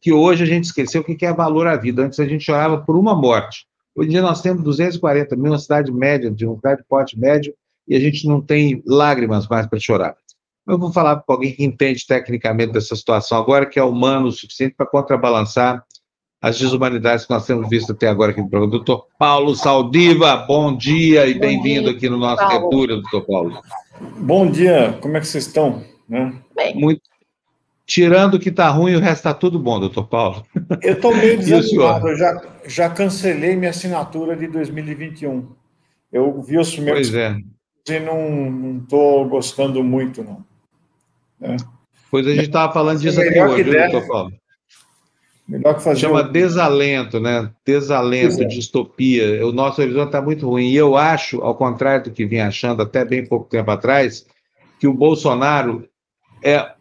que hoje a gente esqueceu o que é valor à vida. Antes a gente chorava por uma morte. Hoje em dia nós temos 240 mil na cidade média, de um cidade de porte médio, e a gente não tem lágrimas mais para chorar. Eu vou falar com alguém que entende tecnicamente dessa situação agora, que é humano o suficiente para contrabalançar as desumanidades que nós temos visto até agora aqui no programa. Doutor Paulo Saldiva, bom dia e bem-vindo aqui no nosso Retura, doutor Paulo. Bom dia, como é que vocês estão? Né? Bem. Muito, Tirando que está ruim, o resto está tudo bom, doutor Paulo. Eu estou meio *laughs* desanimado, eu já, já cancelei minha assinatura de 2021. Eu vi os primeiros pois é. e não estou gostando muito, não. É. Pois a gente estava falando disso aqui hoje, doutor Paulo? Melhor que fazer. Chama o... desalento, né? Desalento, é. distopia. O nosso horizonte está muito ruim. E eu acho, ao contrário do que vinha achando até bem pouco tempo atrás, que o Bolsonaro é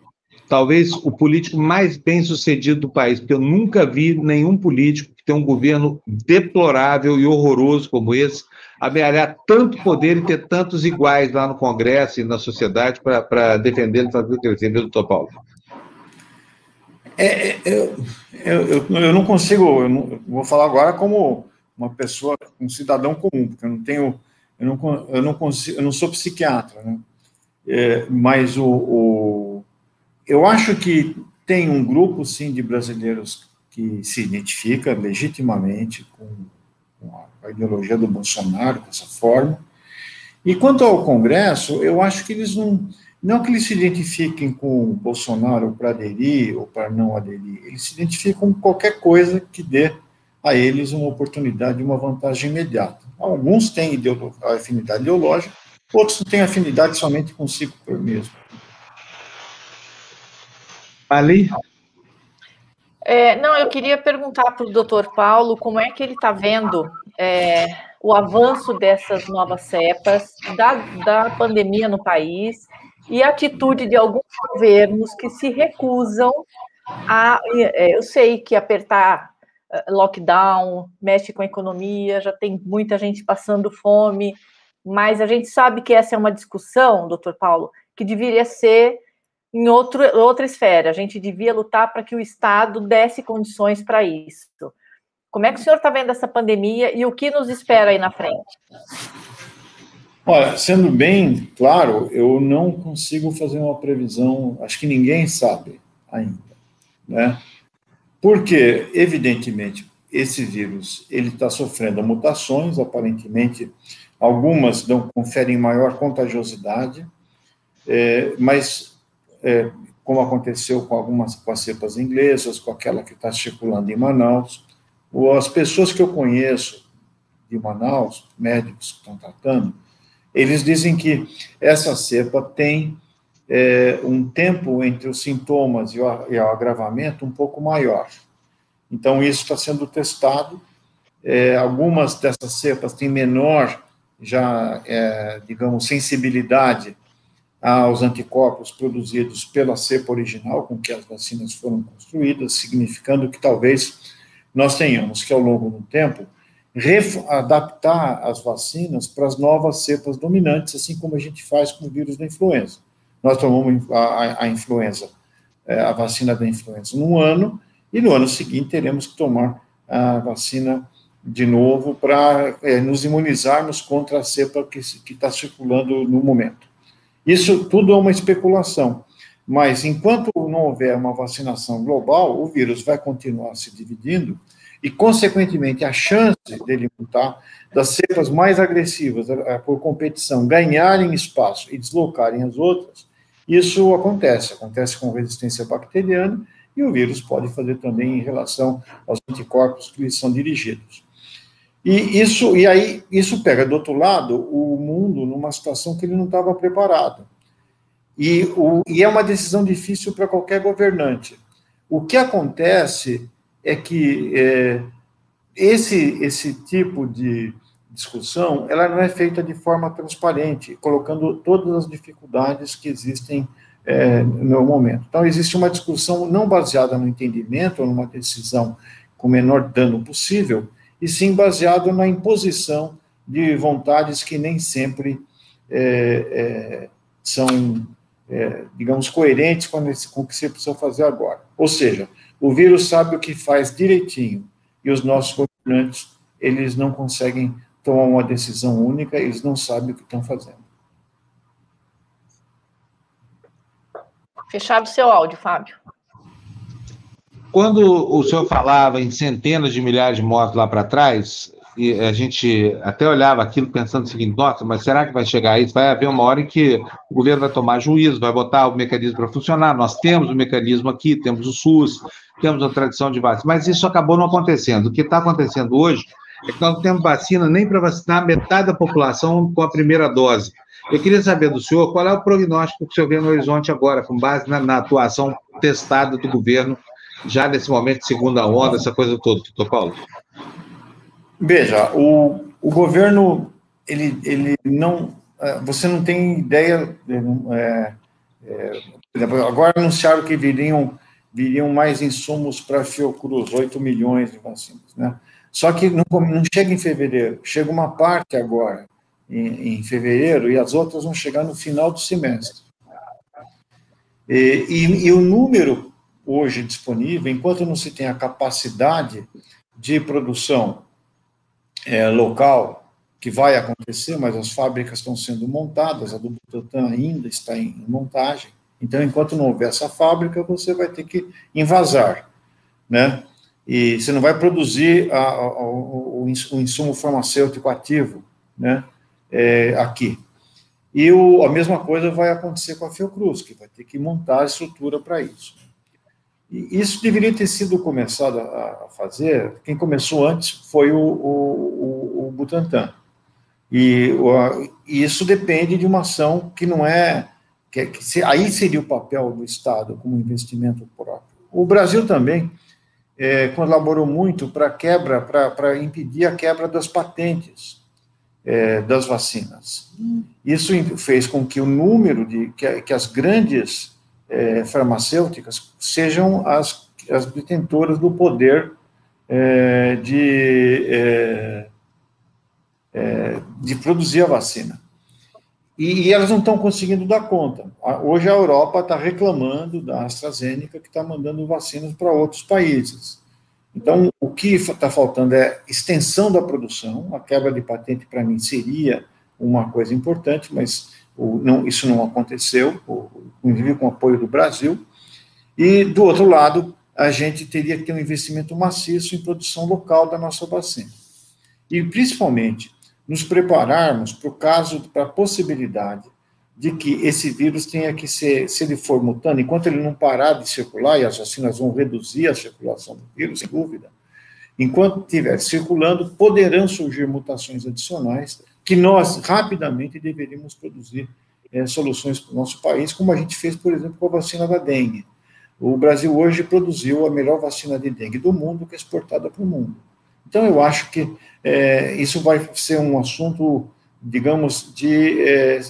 talvez o político mais bem sucedido do país, porque eu nunca vi nenhum político que tem um governo deplorável e horroroso como esse, amealhar tanto poder e ter tantos iguais lá no Congresso e na sociedade para defender e fazer crescer, viu, doutor Paulo? É, é, eu, eu, eu, não consigo, eu não, vou falar agora como uma pessoa, um cidadão comum, porque eu não tenho, eu não, eu não consigo, eu não sou psiquiatra, né? É, mas o, o eu acho que tem um grupo, sim, de brasileiros que se identifica legitimamente com, com a ideologia do Bolsonaro, dessa forma. E quanto ao Congresso, eu acho que eles não. Não que eles se identifiquem com o Bolsonaro para aderir ou para não aderir, eles se identificam com qualquer coisa que dê a eles uma oportunidade, uma vantagem imediata. Alguns têm afinidade ideológica, outros têm afinidade somente consigo mesmo. Ali? É, não, eu queria perguntar para o doutor Paulo como é que ele está vendo é, o avanço dessas novas cepas, da, da pandemia no país e a atitude de alguns governos que se recusam Ah, eu sei que apertar eh, lockdown mexe com a economia, já tem muita gente passando fome, mas a gente sabe que essa é uma discussão, doutor Paulo, que deveria ser em outro, outra esfera. A gente devia lutar para que o Estado desse condições para isso. Como é que o senhor está vendo essa pandemia e o que nos espera aí na frente? Olha, sendo bem claro, eu não consigo fazer uma previsão, acho que ninguém sabe ainda, né? Porque, evidentemente, esse vírus ele está sofrendo mutações, aparentemente algumas não conferem maior contagiosidade, é, mas é, como aconteceu com algumas com as cepas inglesas, com aquela que está circulando em Manaus, as pessoas que eu conheço de Manaus, médicos que estão tratando, eles dizem que essa cepa tem é, um tempo entre os sintomas e o, e o, agravamento um pouco maior. Então, isso está sendo testado. É, algumas dessas cepas têm menor, já, é, digamos, sensibilidade aos anticorpos produzidos pela cepa original com que as vacinas foram construídas, significando que talvez nós tenhamos que, ao longo do tempo, adaptar as vacinas para as novas cepas dominantes, assim como a gente faz com o vírus da influenza. Nós tomamos a, a, a influenza, é, a vacina da influenza num ano, e no ano seguinte teremos que tomar a vacina de novo para é, nos imunizarmos contra a cepa que está circulando no momento. Isso tudo é uma especulação, mas enquanto não houver uma vacinação global, o vírus vai continuar se dividindo e, consequentemente, a chance dele mutar, das cepas mais agressivas eh, por competição ganharem espaço e deslocarem as outras, isso acontece. Acontece com resistência bacteriana e o vírus pode fazer também em relação aos anticorpos que lhes são dirigidos. E isso, e aí, isso pega do outro lado o mundo numa situação que ele não estava preparado. E, o, e é uma decisão difícil para qualquer governante. O que acontece é que é, esse, esse tipo de discussão ela não é feita de forma transparente, colocando todas as dificuldades que existem é, no momento. Então, existe uma discussão não baseada no entendimento ou numa decisão com o menor dano possível, e sim baseado na imposição de vontades que nem sempre é, é, são, é, digamos, coerentes com, esse, com o que você precisa fazer agora. Ou seja, o vírus sabe o que faz direitinho e os nossos governantes, eles não conseguem tomar uma decisão única, eles não sabem o que estão fazendo. Fechado o seu áudio, Fábio. Quando o senhor falava em centenas de milhares de mortos lá para trás, e a gente até olhava aquilo pensando o seguinte: nossa, mas será que vai chegar isso? Vai haver uma hora em que o governo vai tomar juízo, vai botar o mecanismo para funcionar. Nós temos o mecanismo aqui, temos o SUS, temos a tradição de vacina, mas isso acabou não acontecendo. O que está acontecendo hoje é que nós não temos vacina nem para vacinar metade da população com a primeira dose. Eu queria saber do senhor qual é o prognóstico que o senhor vê no horizonte agora, com base na, na atuação testada do governo já nesse momento de segunda onda, essa coisa toda, doutor Paulo. Veja, o, o governo, ele, ele não. É, você não tem ideia. É, é, agora anunciaram que viriam, viriam mais insumos para Fiocruz, 8 milhões de vacinas. Né? Só que não, não chega em fevereiro, chega uma parte agora, em, em fevereiro, e as outras vão chegar no final do semestre. E, e, e o número hoje disponível, enquanto não se tem a capacidade de produção é, local, que vai acontecer, mas as fábricas estão sendo montadas, a do Butantan ainda está em montagem. Então, enquanto não houver essa fábrica, você vai ter que invasar, né? E você não vai produzir a, a, o, insumo farmacêutico ativo, né? É, aqui. E o, a mesma coisa vai acontecer com a Fiocruz, que vai ter que montar a estrutura para isso. E isso deveria ter sido começado a fazer, quem começou antes foi o, o, o Butantan. E o, isso depende de uma ação que não é. Que, que se, aí seria o papel do Estado como investimento próprio. O Brasil também é, colaborou muito para quebra, para impedir a quebra das patentes é, das vacinas. Isso fez com que o número de que, que as grandes é, farmacêuticas sejam as, as detentoras do poder é, de, é, é, de produzir a vacina. E, e elas não estão conseguindo dar conta. Hoje a Europa está reclamando da AstraZeneca, que está mandando vacinas para outros países. Então, o que está faltando é extensão da produção. A quebra de patente, para mim, seria uma coisa importante, mas o, não, isso não aconteceu, inclusive com o apoio do Brasil. E, do outro lado, a gente teria que ter um investimento maciço em produção local da nossa vacina. E, principalmente, nos prepararmos para o caso, para a possibilidade de que esse vírus tenha que ser, se ele for mutando, enquanto ele não parar de circular, e as vacinas vão reduzir a circulação do vírus, sem dúvida, enquanto estiver circulando, poderão surgir mutações adicionais que nós rapidamente deveríamos produzir é, soluções para o nosso país, como a gente fez, por exemplo, com a vacina da dengue. O Brasil hoje produziu a melhor vacina de dengue do mundo, que é exportada para o mundo. Então, eu acho que é, isso vai ser um assunto, digamos, de, é,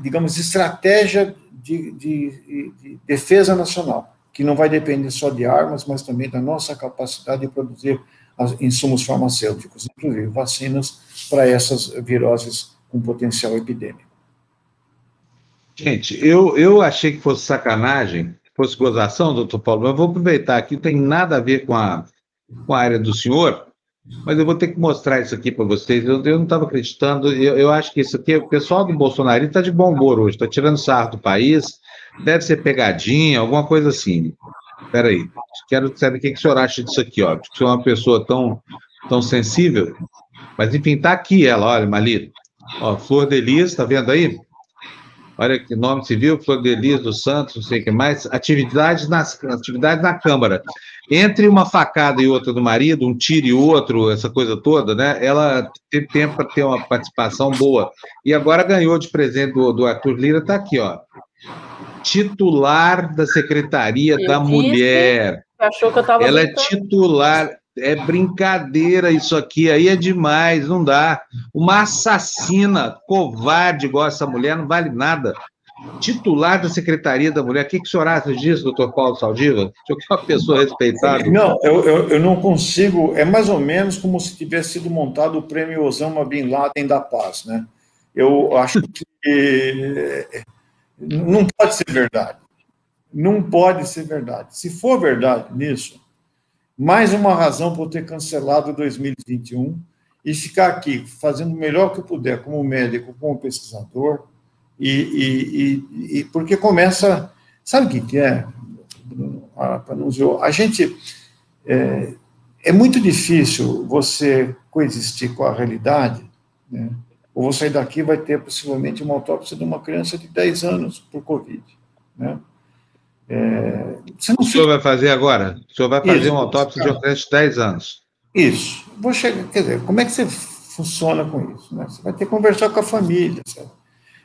digamos, estratégia de, de, de, defesa nacional, que não vai depender só de armas, mas também da nossa capacidade de produzir insumos farmacêuticos, inclusive vacinas para essas viroses com potencial epidêmico. Gente, eu, eu achei que fosse sacanagem, fosse gozação, doutor Paulo, mas eu vou aproveitar aqui, não tem nada a ver com a, com a área do senhor, mas eu vou ter que mostrar isso aqui para vocês. Eu, eu não estava acreditando. Eu, eu, acho que isso aqui, o pessoal do Bolsonaro está de bom humor hoje, está tirando sarro do país. Deve ser pegadinha, alguma coisa assim. Espera aí. Quero saber o que, que o senhor acha disso aqui, ó. Porque o senhor é uma pessoa tão, tão sensível. Mas, enfim, está aqui ela, olha, Malito. Ó, Flor de Lis, está vendo aí? olha que nome civil, Flor de Lis dos Santos, não sei o que mais, atividades, nas, atividades na Câmara. Entre uma facada e outra do marido, um tiro e outro, essa coisa toda, né? Ela teve tempo para ter uma participação boa. E agora ganhou de presente do, do Arthur Lira, está aqui, ó. Titular da Secretaria eu da disse, Mulher. Achou que eu estava. Ela é titular é brincadeira isso aqui, aí é demais, não dá. Uma assassina, covarde igual essa mulher, não vale nada. Titular da Secretaria da Mulher, o que, que o senhor acha disso, doutor Paulo Saldiva? O senhor é uma pessoa respeitada. Não, eu, eu, eu, não consigo, é mais ou menos como se tivesse sido montado o prêmio Osama Bin Laden da Paz, né? Eu acho que não pode ser verdade. Não pode ser verdade. Se for verdade nisso, mais uma razão para eu ter cancelado 2021 e ficar aqui fazendo o melhor que eu puder como médico, como pesquisador, e, e, e, e porque começa. Sabe o que, é? A gente. É, é muito difícil você coexistir com a realidade, né? Ou você sair daqui vai ter possivelmente uma autópsia de uma criança de 10 anos por Covid, né? É, o senhor fica... vai fazer agora? O senhor vai fazer Isso, uma autópsia de uma criança de 10 anos. Isso. Vou chegar, quer dizer, como é que você funciona com isso? Né? Você vai ter que conversar com a família, sabe?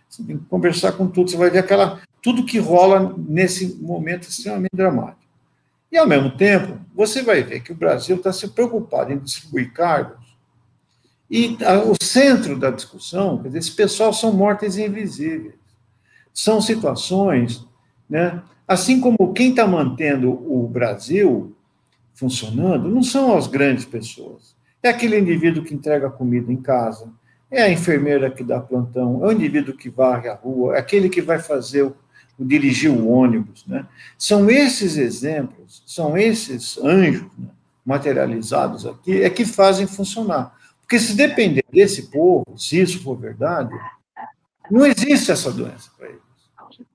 você tem que conversar com tudo, você vai ver aquela, tudo que rola nesse momento extremamente dramático. E, ao mesmo tempo, você vai ver que o Brasil está se preocupado em distribuir cargos, e a, o centro da discussão, quer dizer, esse pessoal são mortes invisíveis. São situações né, Assim como quem está mantendo o Brasil funcionando não são as grandes pessoas. É aquele indivíduo que entrega comida em casa, é a enfermeira que dá plantão, é o indivíduo que varre a rua, é aquele que vai fazer o, o dirigir o ônibus. Né? São esses exemplos, são esses anjos né, materializados aqui, é que fazem funcionar. Porque se depender desse povo, se isso for verdade, não existe essa doença para eles.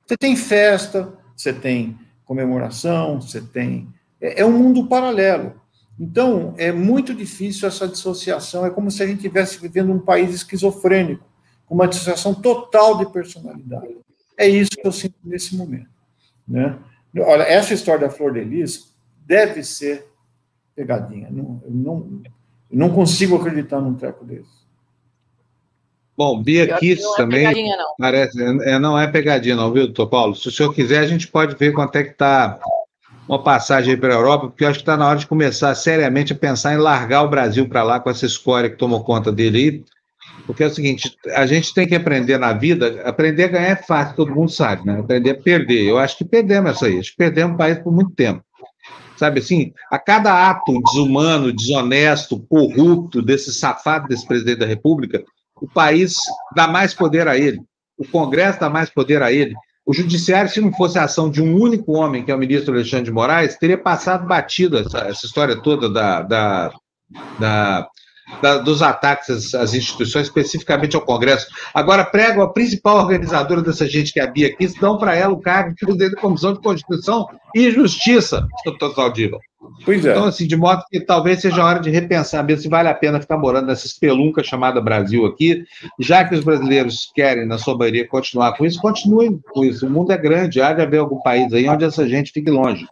Você tem festa, você tem comemoração, você tem. É, é um mundo paralelo. Então, é muito difícil essa dissociação. É como se a gente estivesse vivendo um país esquizofrênico, com uma dissociação total de personalidade. É isso que eu sinto nesse momento. Né? Olha, essa história da Flor de Lis deve ser pegadinha. Não, não, eu não consigo acreditar num treco desse. Bom, Bia Kiss não é também. Pegadinha, não. Parece, é, não é pegadinha, não, viu, doutor Paulo? Se o senhor quiser, a gente pode ver quanto é que está uma passagem para a Europa, porque eu acho que está na hora de começar seriamente a pensar em largar o Brasil para lá com essa escória que tomou conta dele aí. Porque é o seguinte, a gente tem que aprender na vida, aprender a ganhar é fácil, todo mundo sabe, né? Aprender a perder. Eu acho que perdemos essa aí, acho que perdemos o país por muito tempo. Sabe assim, a cada ato desumano, desonesto, corrupto desse safado desse presidente da República, o país dá mais poder a ele, o Congresso dá mais poder a ele. O Judiciário, se não fosse a ação de um único homem, que é o ministro Alexandre de Moraes, teria passado batido essa, essa história toda da, da, da da, dos ataques às, instituições, especificamente ao Congresso. Agora, prego a principal organizadora dessa gente que é a Bia aqui, dão para ela o cargo de presidente da Comissão de Constituição e Justiça, doutor Saldível. Pois é. Então, assim, de modo que talvez seja a hora de repensar mesmo se vale a pena ficar morando nessa espelunca chamada Brasil aqui, já que os brasileiros querem, na sua maioria, continuar com isso, continuem com isso. O mundo é grande, há de haver algum país aí onde essa gente fique longe.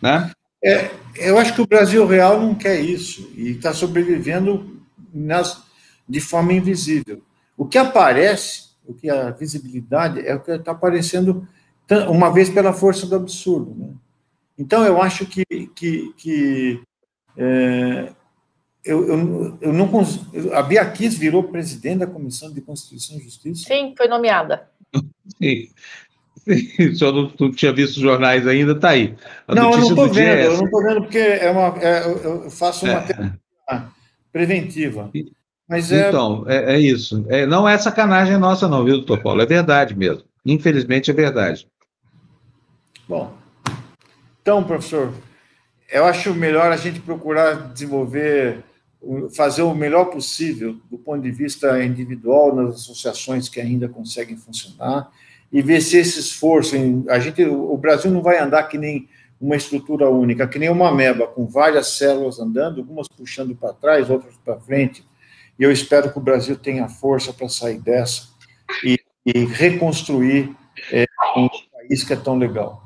Né? É, eu acho que o Brasil real não quer isso e está sobrevivendo nas, de forma invisível. O que aparece, o que a visibilidade é o que está aparecendo uma vez pela força do absurdo. Né? Então eu acho que, que, que é, eu, eu, eu não a Bia Kiss virou presidente da Comissão de Constituição e Justiça. Sim, foi nomeada. Sim. *laughs* Se eu não, não, tinha visto os jornais ainda, está aí. A não, eu não estou vendo, é eu não estou vendo porque é uma, é, eu faço uma é. preventiva. Mas é... Então, é, é isso. É, não é sacanagem nossa, não, viu, doutor Paulo? É verdade mesmo. Infelizmente é verdade. Bom, então, professor, eu acho melhor a gente procurar desenvolver, fazer o melhor possível do ponto de vista individual nas associações que ainda conseguem funcionar e ver se esse esforço, a gente, o Brasil não vai andar que nem uma estrutura única, que nem uma meba, com várias células andando, algumas puxando para trás, outras para frente. E eu espero que o Brasil tenha força para sair dessa e, e reconstruir é, um país que é tão legal.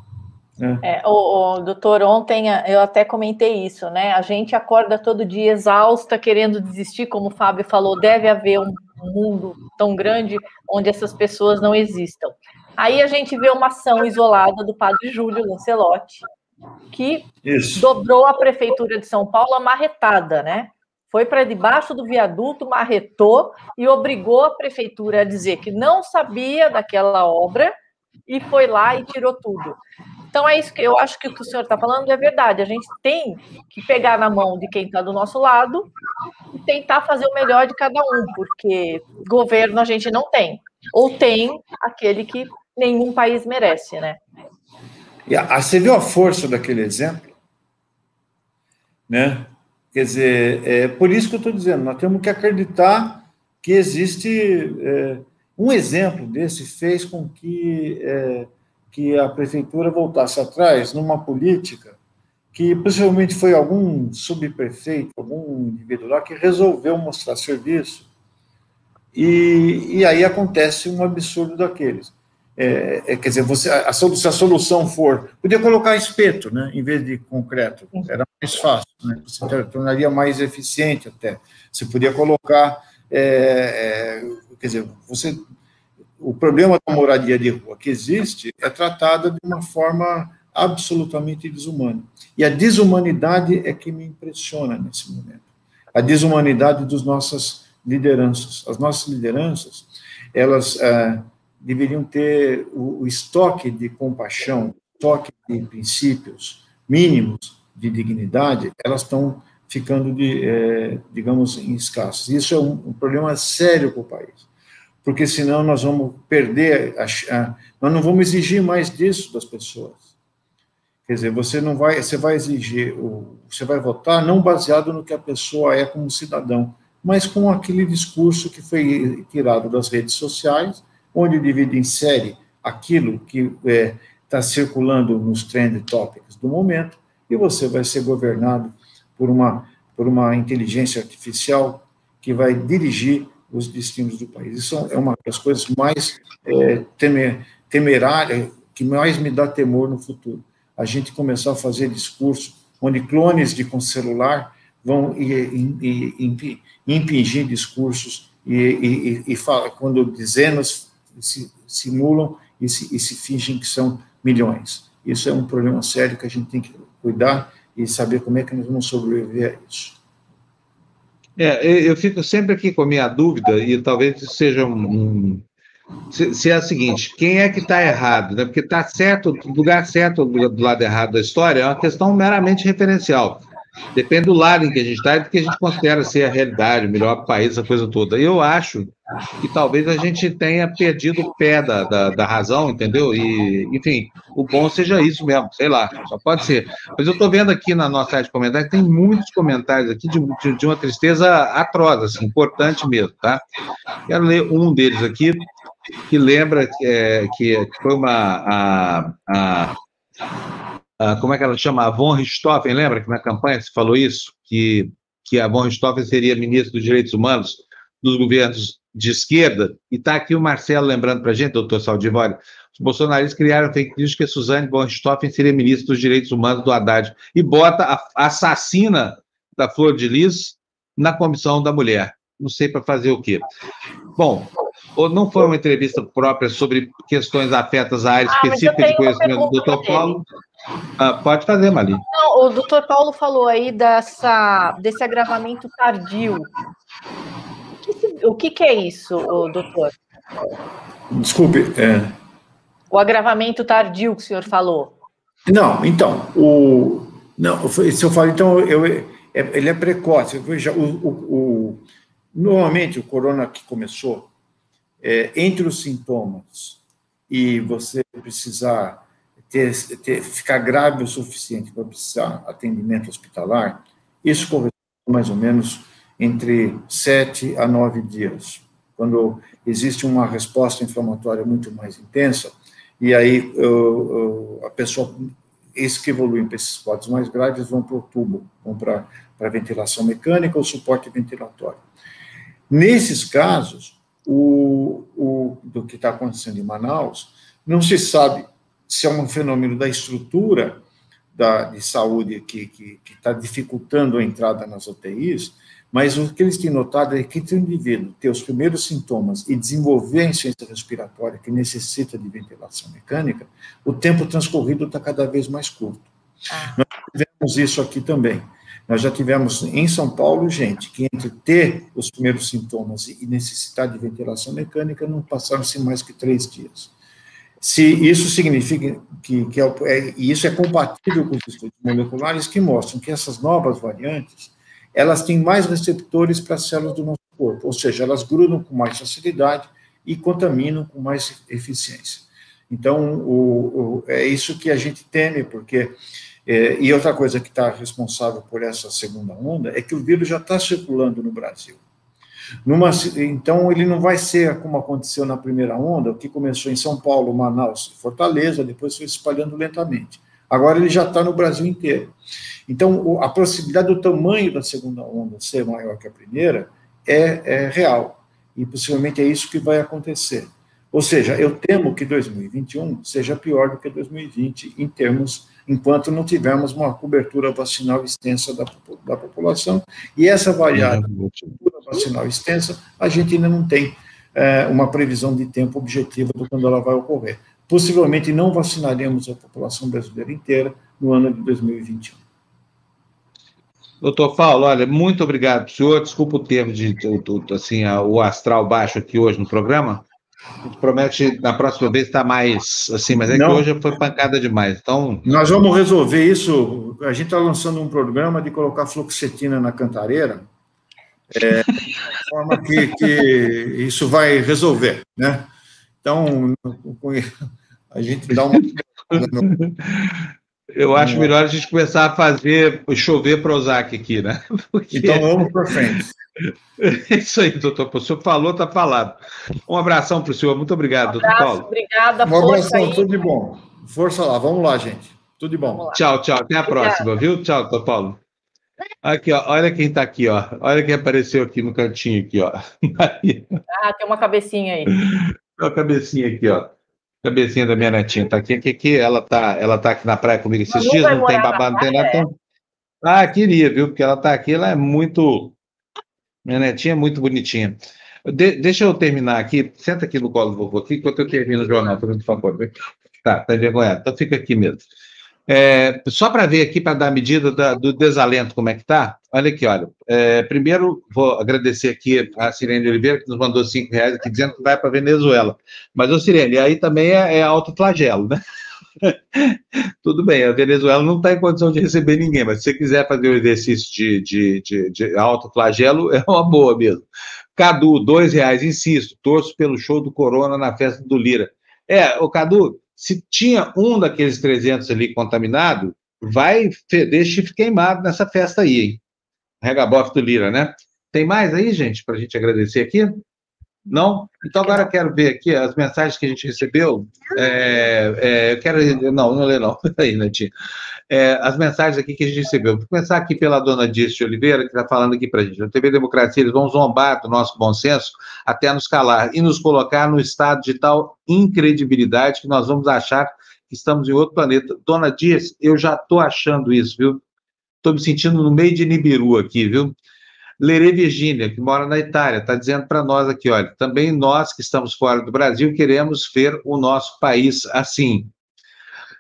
Né? É, o, o, doutor, ontem eu até comentei isso, né? A gente acorda todo dia exausta, querendo desistir, como o Fábio falou, deve haver um mundo tão grande onde essas pessoas não existam. Aí a gente vê uma ação isolada do padre Júlio Lancelotti, que Isso. dobrou a prefeitura de São Paulo a marretada, né? Foi para debaixo do viaduto, marretou e obrigou a prefeitura a dizer que não sabia daquela obra e foi lá e tirou tudo. Então é isso que eu acho que o que o senhor está falando é verdade. A gente tem que pegar na mão de quem está do nosso lado e tentar fazer o melhor de cada um, porque governo a gente não tem. Ou tem aquele que nenhum país merece, né? A, você viu a força daquele exemplo? Né? Quer dizer, é por isso que eu estou dizendo, nós temos que acreditar que existe é, um exemplo desse fez com que, é, que a prefeitura voltasse atrás numa política que possivelmente foi algum subprefeito, algum indivíduo lá que resolveu mostrar serviço e, e aí acontece um absurdo daqueles. É, é, quer dizer, você, a, se a solução for. Podia colocar espeto, né, em vez de concreto, era mais fácil, né, você tornaria mais eficiente até. Você podia colocar. É, é, quer dizer, você, o problema da moradia de rua que existe é tratada de uma forma absolutamente desumana. E a desumanidade é que me impressiona nesse momento. A desumanidade das nossas lideranças. As nossas lideranças, elas. É, deveriam ter o, o estoque de compaixão, estoque de princípios mínimos de dignidade, elas estão ficando, de, é, digamos, escassos. Isso é um, um, problema sério para o país, porque senão nós vamos perder, a, a, nós não vamos exigir mais disso das pessoas. Quer dizer, você não vai, você vai exigir, você vai votar não baseado no que a pessoa é como cidadão, mas com aquele discurso que foi tirado das redes sociais onde o indivíduo insere aquilo que está é, tá circulando nos trend topics do momento, e você vai ser governado por uma, por uma inteligência artificial que vai dirigir os destinos do país. Isso é uma das coisas mais é, temer, temerárias, que mais me dá temor no futuro. A gente começar a fazer discurso onde clones de celular vão impingir discursos e, e, e, e fala, quando dezenas se simulam e se, e se fingem que são milhões. Isso é um problema sério que a gente tem que cuidar e saber como é que nós vamos sobreviver a isso. É, eu fico sempre aqui com a minha dúvida, e talvez seja um. se, se, é a seguinte: quem é que está errado? Né? Porque está certo, lugar certo do lado errado da história é uma questão meramente referencial. Depende do lado em que a gente está e do que a gente considera ser a realidade, o melhor país, essa coisa toda. Eu acho que talvez a gente tenha perdido o pé da, da, da, razão, entendeu? E, enfim, o bom seja isso mesmo, sei lá, só pode ser. Mas eu estou vendo aqui na nossa área de comentários, tem muitos comentários aqui de, de, de uma tristeza atroz, assim, importante mesmo, tá? Quero ler um deles aqui, que lembra é, que foi uma. A, a, a, como é que ela chama? A Von Richthofen, lembra que na campanha se falou isso? Que, que a Von Richthofen seria ministra dos Direitos Humanos dos governos de esquerda, e está aqui o Marcelo lembrando para a gente, doutor Saldivori, os bolsonaristas criaram fake news que a Suzane von Richthofen seria ministra dos Direitos Humanos do Haddad, e bota a assassina da Flor de Lis na comissão da mulher. Não sei para fazer o quê. Bom, ou não foi uma entrevista própria sobre questões afetas à área ah, específica de conhecimento do doutor Paulo? Ah, pode fazer, Mali. Não, o doutor Paulo falou aí dessa, desse agravamento tardio. O que, que é isso, doutor? Desculpe. É... O agravamento tardio que o senhor falou. Não, então, o. Não, se eu falo, então, eu, é, ele é precoce. Veja, o, o, o, normalmente o corona que começou, é, entre os sintomas e você precisar ter, ter, ficar grave o suficiente para precisar atendimento hospitalar, isso corresponde mais ou menos entre sete a nove dias, quando existe uma resposta inflamatória muito mais intensa, e aí a pessoa, esses que evoluem para esses quadros mais graves vão para o tubo, vão para a ventilação mecânica ou suporte ventilatório. Nesses casos, o, o, do que está acontecendo em Manaus, não se sabe se é um fenômeno da estrutura da, de saúde que está dificultando a entrada nas UTIs, mas o que eles têm notado é que, se o indivíduo ter os primeiros sintomas e desenvolver a insuficiência respiratória que necessita de ventilação mecânica, o tempo transcorrido está cada vez mais curto. Ah. Nós tivemos isso aqui também. Nós já tivemos em São Paulo gente que, entre ter os primeiros sintomas e necessitar de ventilação mecânica, não passaram-se mais que três dias. Se isso significa que, que é, é, e isso é compatível com os estudos moleculares que mostram que essas novas variantes elas têm mais receptores para as células do nosso corpo, ou seja, elas grudam com mais facilidade e contaminam com mais eficiência. Então, o, o, é isso que a gente teme, porque. É, e outra coisa que está responsável por essa segunda onda é que o vírus já está circulando no Brasil. Numa, então, ele não vai ser como aconteceu na primeira onda, que começou em São Paulo, Manaus, Fortaleza, depois foi espalhando lentamente. Agora ele já está no Brasil inteiro. Então, a possibilidade do tamanho da segunda onda ser maior que a primeira é, é real. E possivelmente é isso que vai acontecer. Ou seja, eu temo que 2021 seja pior do que 2020 em termos, enquanto não tivermos uma cobertura vacinal extensa da, da população. E essa variável, cobertura vacinal extensa, a gente ainda não tem é, uma previsão de tempo objetiva de quando ela vai ocorrer. Possivelmente não vacinaremos a população brasileira inteira no ano de 2021. Doutor Paulo, olha, muito obrigado, senhor. Desculpa o termo de, assim, o astral baixo aqui hoje no programa. A gente promete na próxima vez estar mais assim, mas é Não. que hoje foi pancada demais. Então. Nós vamos resolver isso. A gente está lançando um programa de colocar fluoxetina na cantareira, é, de forma que, que isso vai resolver, né? Então, a gente dá uma. Eu acho melhor a gente começar a fazer chover Prozac aqui, né? Porque... Então vamos para frente. *laughs* Isso aí, doutor. O senhor falou, está falado. Um abração para o senhor. Muito obrigado, um doutor Paulo. Obrigada, Um abração, aí. tudo de bom. Força lá, vamos lá, gente. Tudo de bom. Tchau, tchau. Até a Obrigada. próxima, viu? Tchau, doutor Paulo. Aqui, ó. Olha quem está aqui, ó. Olha quem apareceu aqui no cantinho aqui, ó. *laughs* Ah, tem uma cabecinha aí. Tem uma cabecinha aqui, ó. Cabecinha da minha netinha tá aqui, aqui, aqui. Ela tá, ela tá aqui na praia comigo esses dias, não tem babado, não tem nada. Então... Ah, queria, viu? Porque ela tá aqui, ela é muito. Minha netinha é muito bonitinha. De, deixa eu terminar aqui. Senta aqui no colo do vovô aqui, enquanto eu termino o jornal, por favor. Tá, tá envergonhado. Então fica aqui mesmo. É, só para ver aqui, para dar medida da, do desalento, como é que tá? Olha aqui, olha. É, primeiro, vou agradecer aqui a Sirene Oliveira, que nos mandou cinco reais aqui, dizendo que vai para Venezuela. Mas, ô Sirene, aí também é, é alto flagelo, né? *laughs* Tudo bem, a Venezuela não está em condição de receber ninguém, mas se você quiser fazer o um exercício de, de, de, de alto flagelo, *laughs* é uma boa mesmo. Cadu, dois reais, insisto, torço pelo show do Corona na festa do Lira. É, o Cadu, se tinha um daqueles 300 ali contaminado, vai feder chifre queimado nessa festa aí, hein? Regabof do Lira, né? Tem mais aí, gente, para a gente agradecer aqui? Não? Então agora eu quero ver aqui as mensagens que a gente recebeu. É, é, eu quero. Não, não lê, não. *laughs* Aí, Netinho. É, as mensagens aqui que a gente recebeu. Vou começar aqui pela dona Dirce Oliveira, que está falando aqui para a gente. Na TV Democracia, eles vão zombar do nosso bom senso até nos calar e nos colocar no estado de tal incredibilidade que nós vamos achar que estamos em outro planeta. Dona Dirce, eu já estou achando isso, viu? Estou me sentindo no meio de Nibiru aqui, viu? Lerê Virgínia, que mora na Itália, está dizendo para nós aqui, olha, também nós que estamos fora do Brasil queremos ver o nosso país assim.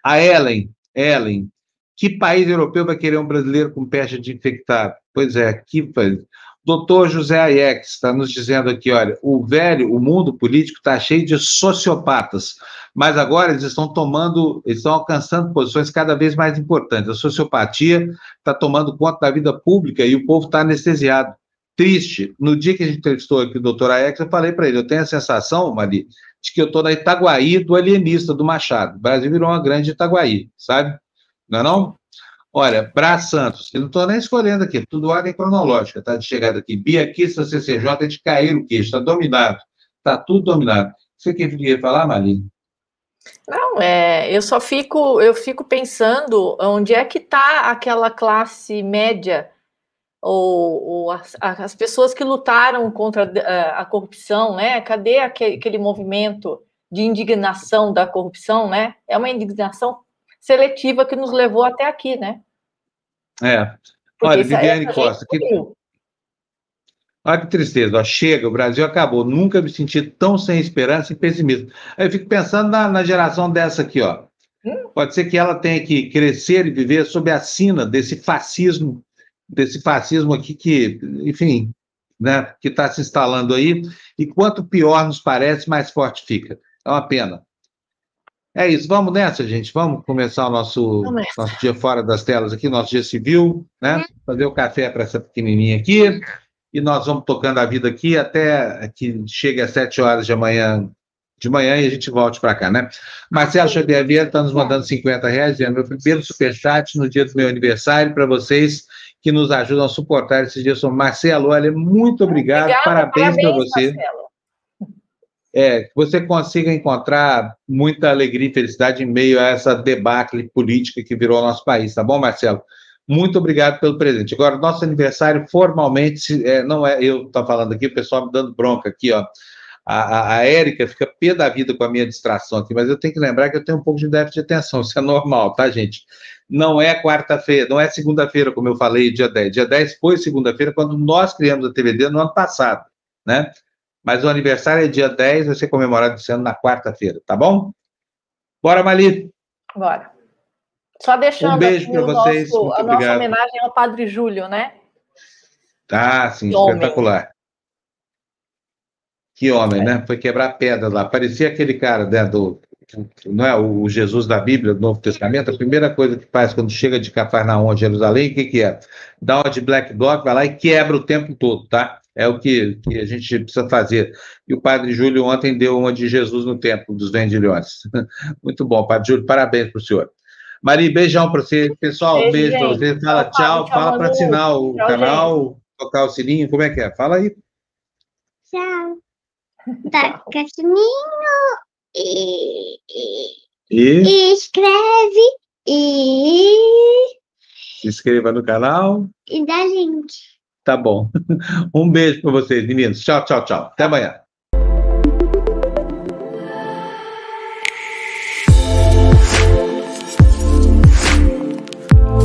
A Ellen, Ellen, que país europeu vai querer um brasileiro com peste de infectado? Pois é, que. Doutor José Aiex está nos dizendo aqui, olha, o velho, o mundo político está cheio de sociopatas, mas agora eles estão tomando, eles estão alcançando posições cada vez mais importantes. A sociopatia está tomando conta da vida pública e o povo está anestesiado. Triste. No dia que a gente entrevistou aqui o doutor Aiex, eu falei para ele, eu tenho a sensação, Mari, de que eu estou na Itaguaí do alienista do Machado. O Brasil virou uma grande Itaguaí, sabe? Não é não? Olha, Brás Santos, eu não estou nem escolhendo aqui, tudo ordem cronológica, tá? De chegada aqui. Bia Kissa, CCJ, é de cair o queixo, está dominado. Está tudo dominado. Você queria falar, Marli? Não, é, eu só fico, eu fico pensando onde é que está aquela classe média ou, ou as, as, pessoas que lutaram contra a, a corrupção, né? Cadê aquele, aquele movimento de indignação da corrupção, né? É uma indignação seletiva que nos levou até aqui, né? É. Porque Olha, Viviane Costa, que... Olha que tristeza, ó, chega, o Brasil acabou. Nunca me senti tão sem esperança e pessimismo. Aí eu fico pensando na, na geração dessa aqui, ó. Hum? Pode ser que ela tenha que crescer e viver sob a sina desse fascismo, desse fascismo aqui que, enfim, né, que está se instalando aí. E quanto pior nos parece, mais forte fica. É uma pena. É isso, vamos nessa, gente. Vamos começar o nosso, nosso dia fora das telas aqui, nosso dia civil, né? Uhum. Fazer o café para essa pequenininha aqui. E nós vamos tocando a vida aqui até que chegue às sete horas de amanhã, de manhã e a gente volte para cá, né? Marcelo Xavier Vieira está nos mandando 50 reais, é meu primeiro superchat no dia do meu aniversário para vocês que nos ajudam a suportar esses dias. Marcelo, olha, muito obrigado, parabéns, parabéns para você. Marcelo é, você consiga encontrar muita alegria e felicidade em meio a essa debacle política que virou o nosso país, tá bom, Marcelo? Muito obrigado pelo presente. Agora, nosso aniversário formalmente, é, não é, eu estou falando aqui, o pessoal me dando bronca aqui, ó. A, a, a Érica fica pé da vida com a minha distração aqui, mas eu tenho que lembrar que eu tenho um pouco de déficit de atenção, isso é normal, tá, gente? Não é quarta-feira, não é segunda-feira, como eu falei, dia 10. Dia 10 foi segunda-feira, quando nós criamos a TVD no ano passado, né? Mas o aniversário é dia 10, vai ser comemorado esse ano na quarta-feira, tá bom? Bora, Mali? Bora. Só deixando um beijo para vocês. Nosso, a obrigado. nossa homenagem ao Padre Júlio, né? Ah, sim, que espetacular. Homem. Que homem, é. né? Foi quebrar pedra lá. Parecia aquele cara né, do. Não é o Jesus da Bíblia, do Novo Testamento. A primeira coisa que faz quando chega de Cafarnaum a Jerusalém, o que, que é? Dá uma de Black Bloc, vai lá e quebra o tempo todo, tá? É o que, que, a gente precisa fazer. E o Padre Júlio ontem deu uma de Jesus no Templo dos Vendilhões. *laughs* Muito bom, Padre Júlio, parabéns para o senhor. Mari, beijão para você. Pessoal, beijo, beijo para você. Fala tchau, tchau, tchau fala para assinar o tchau, canal, gente. tocar o sininho, como é que é? Fala aí. Tchau. Toca o sininho e, e, e escreve e se inscreva no canal e dá link. Tá bom. *laughs* Um beijo para vocês, meninos. Tchau, tchau, tchau. Até amanhã.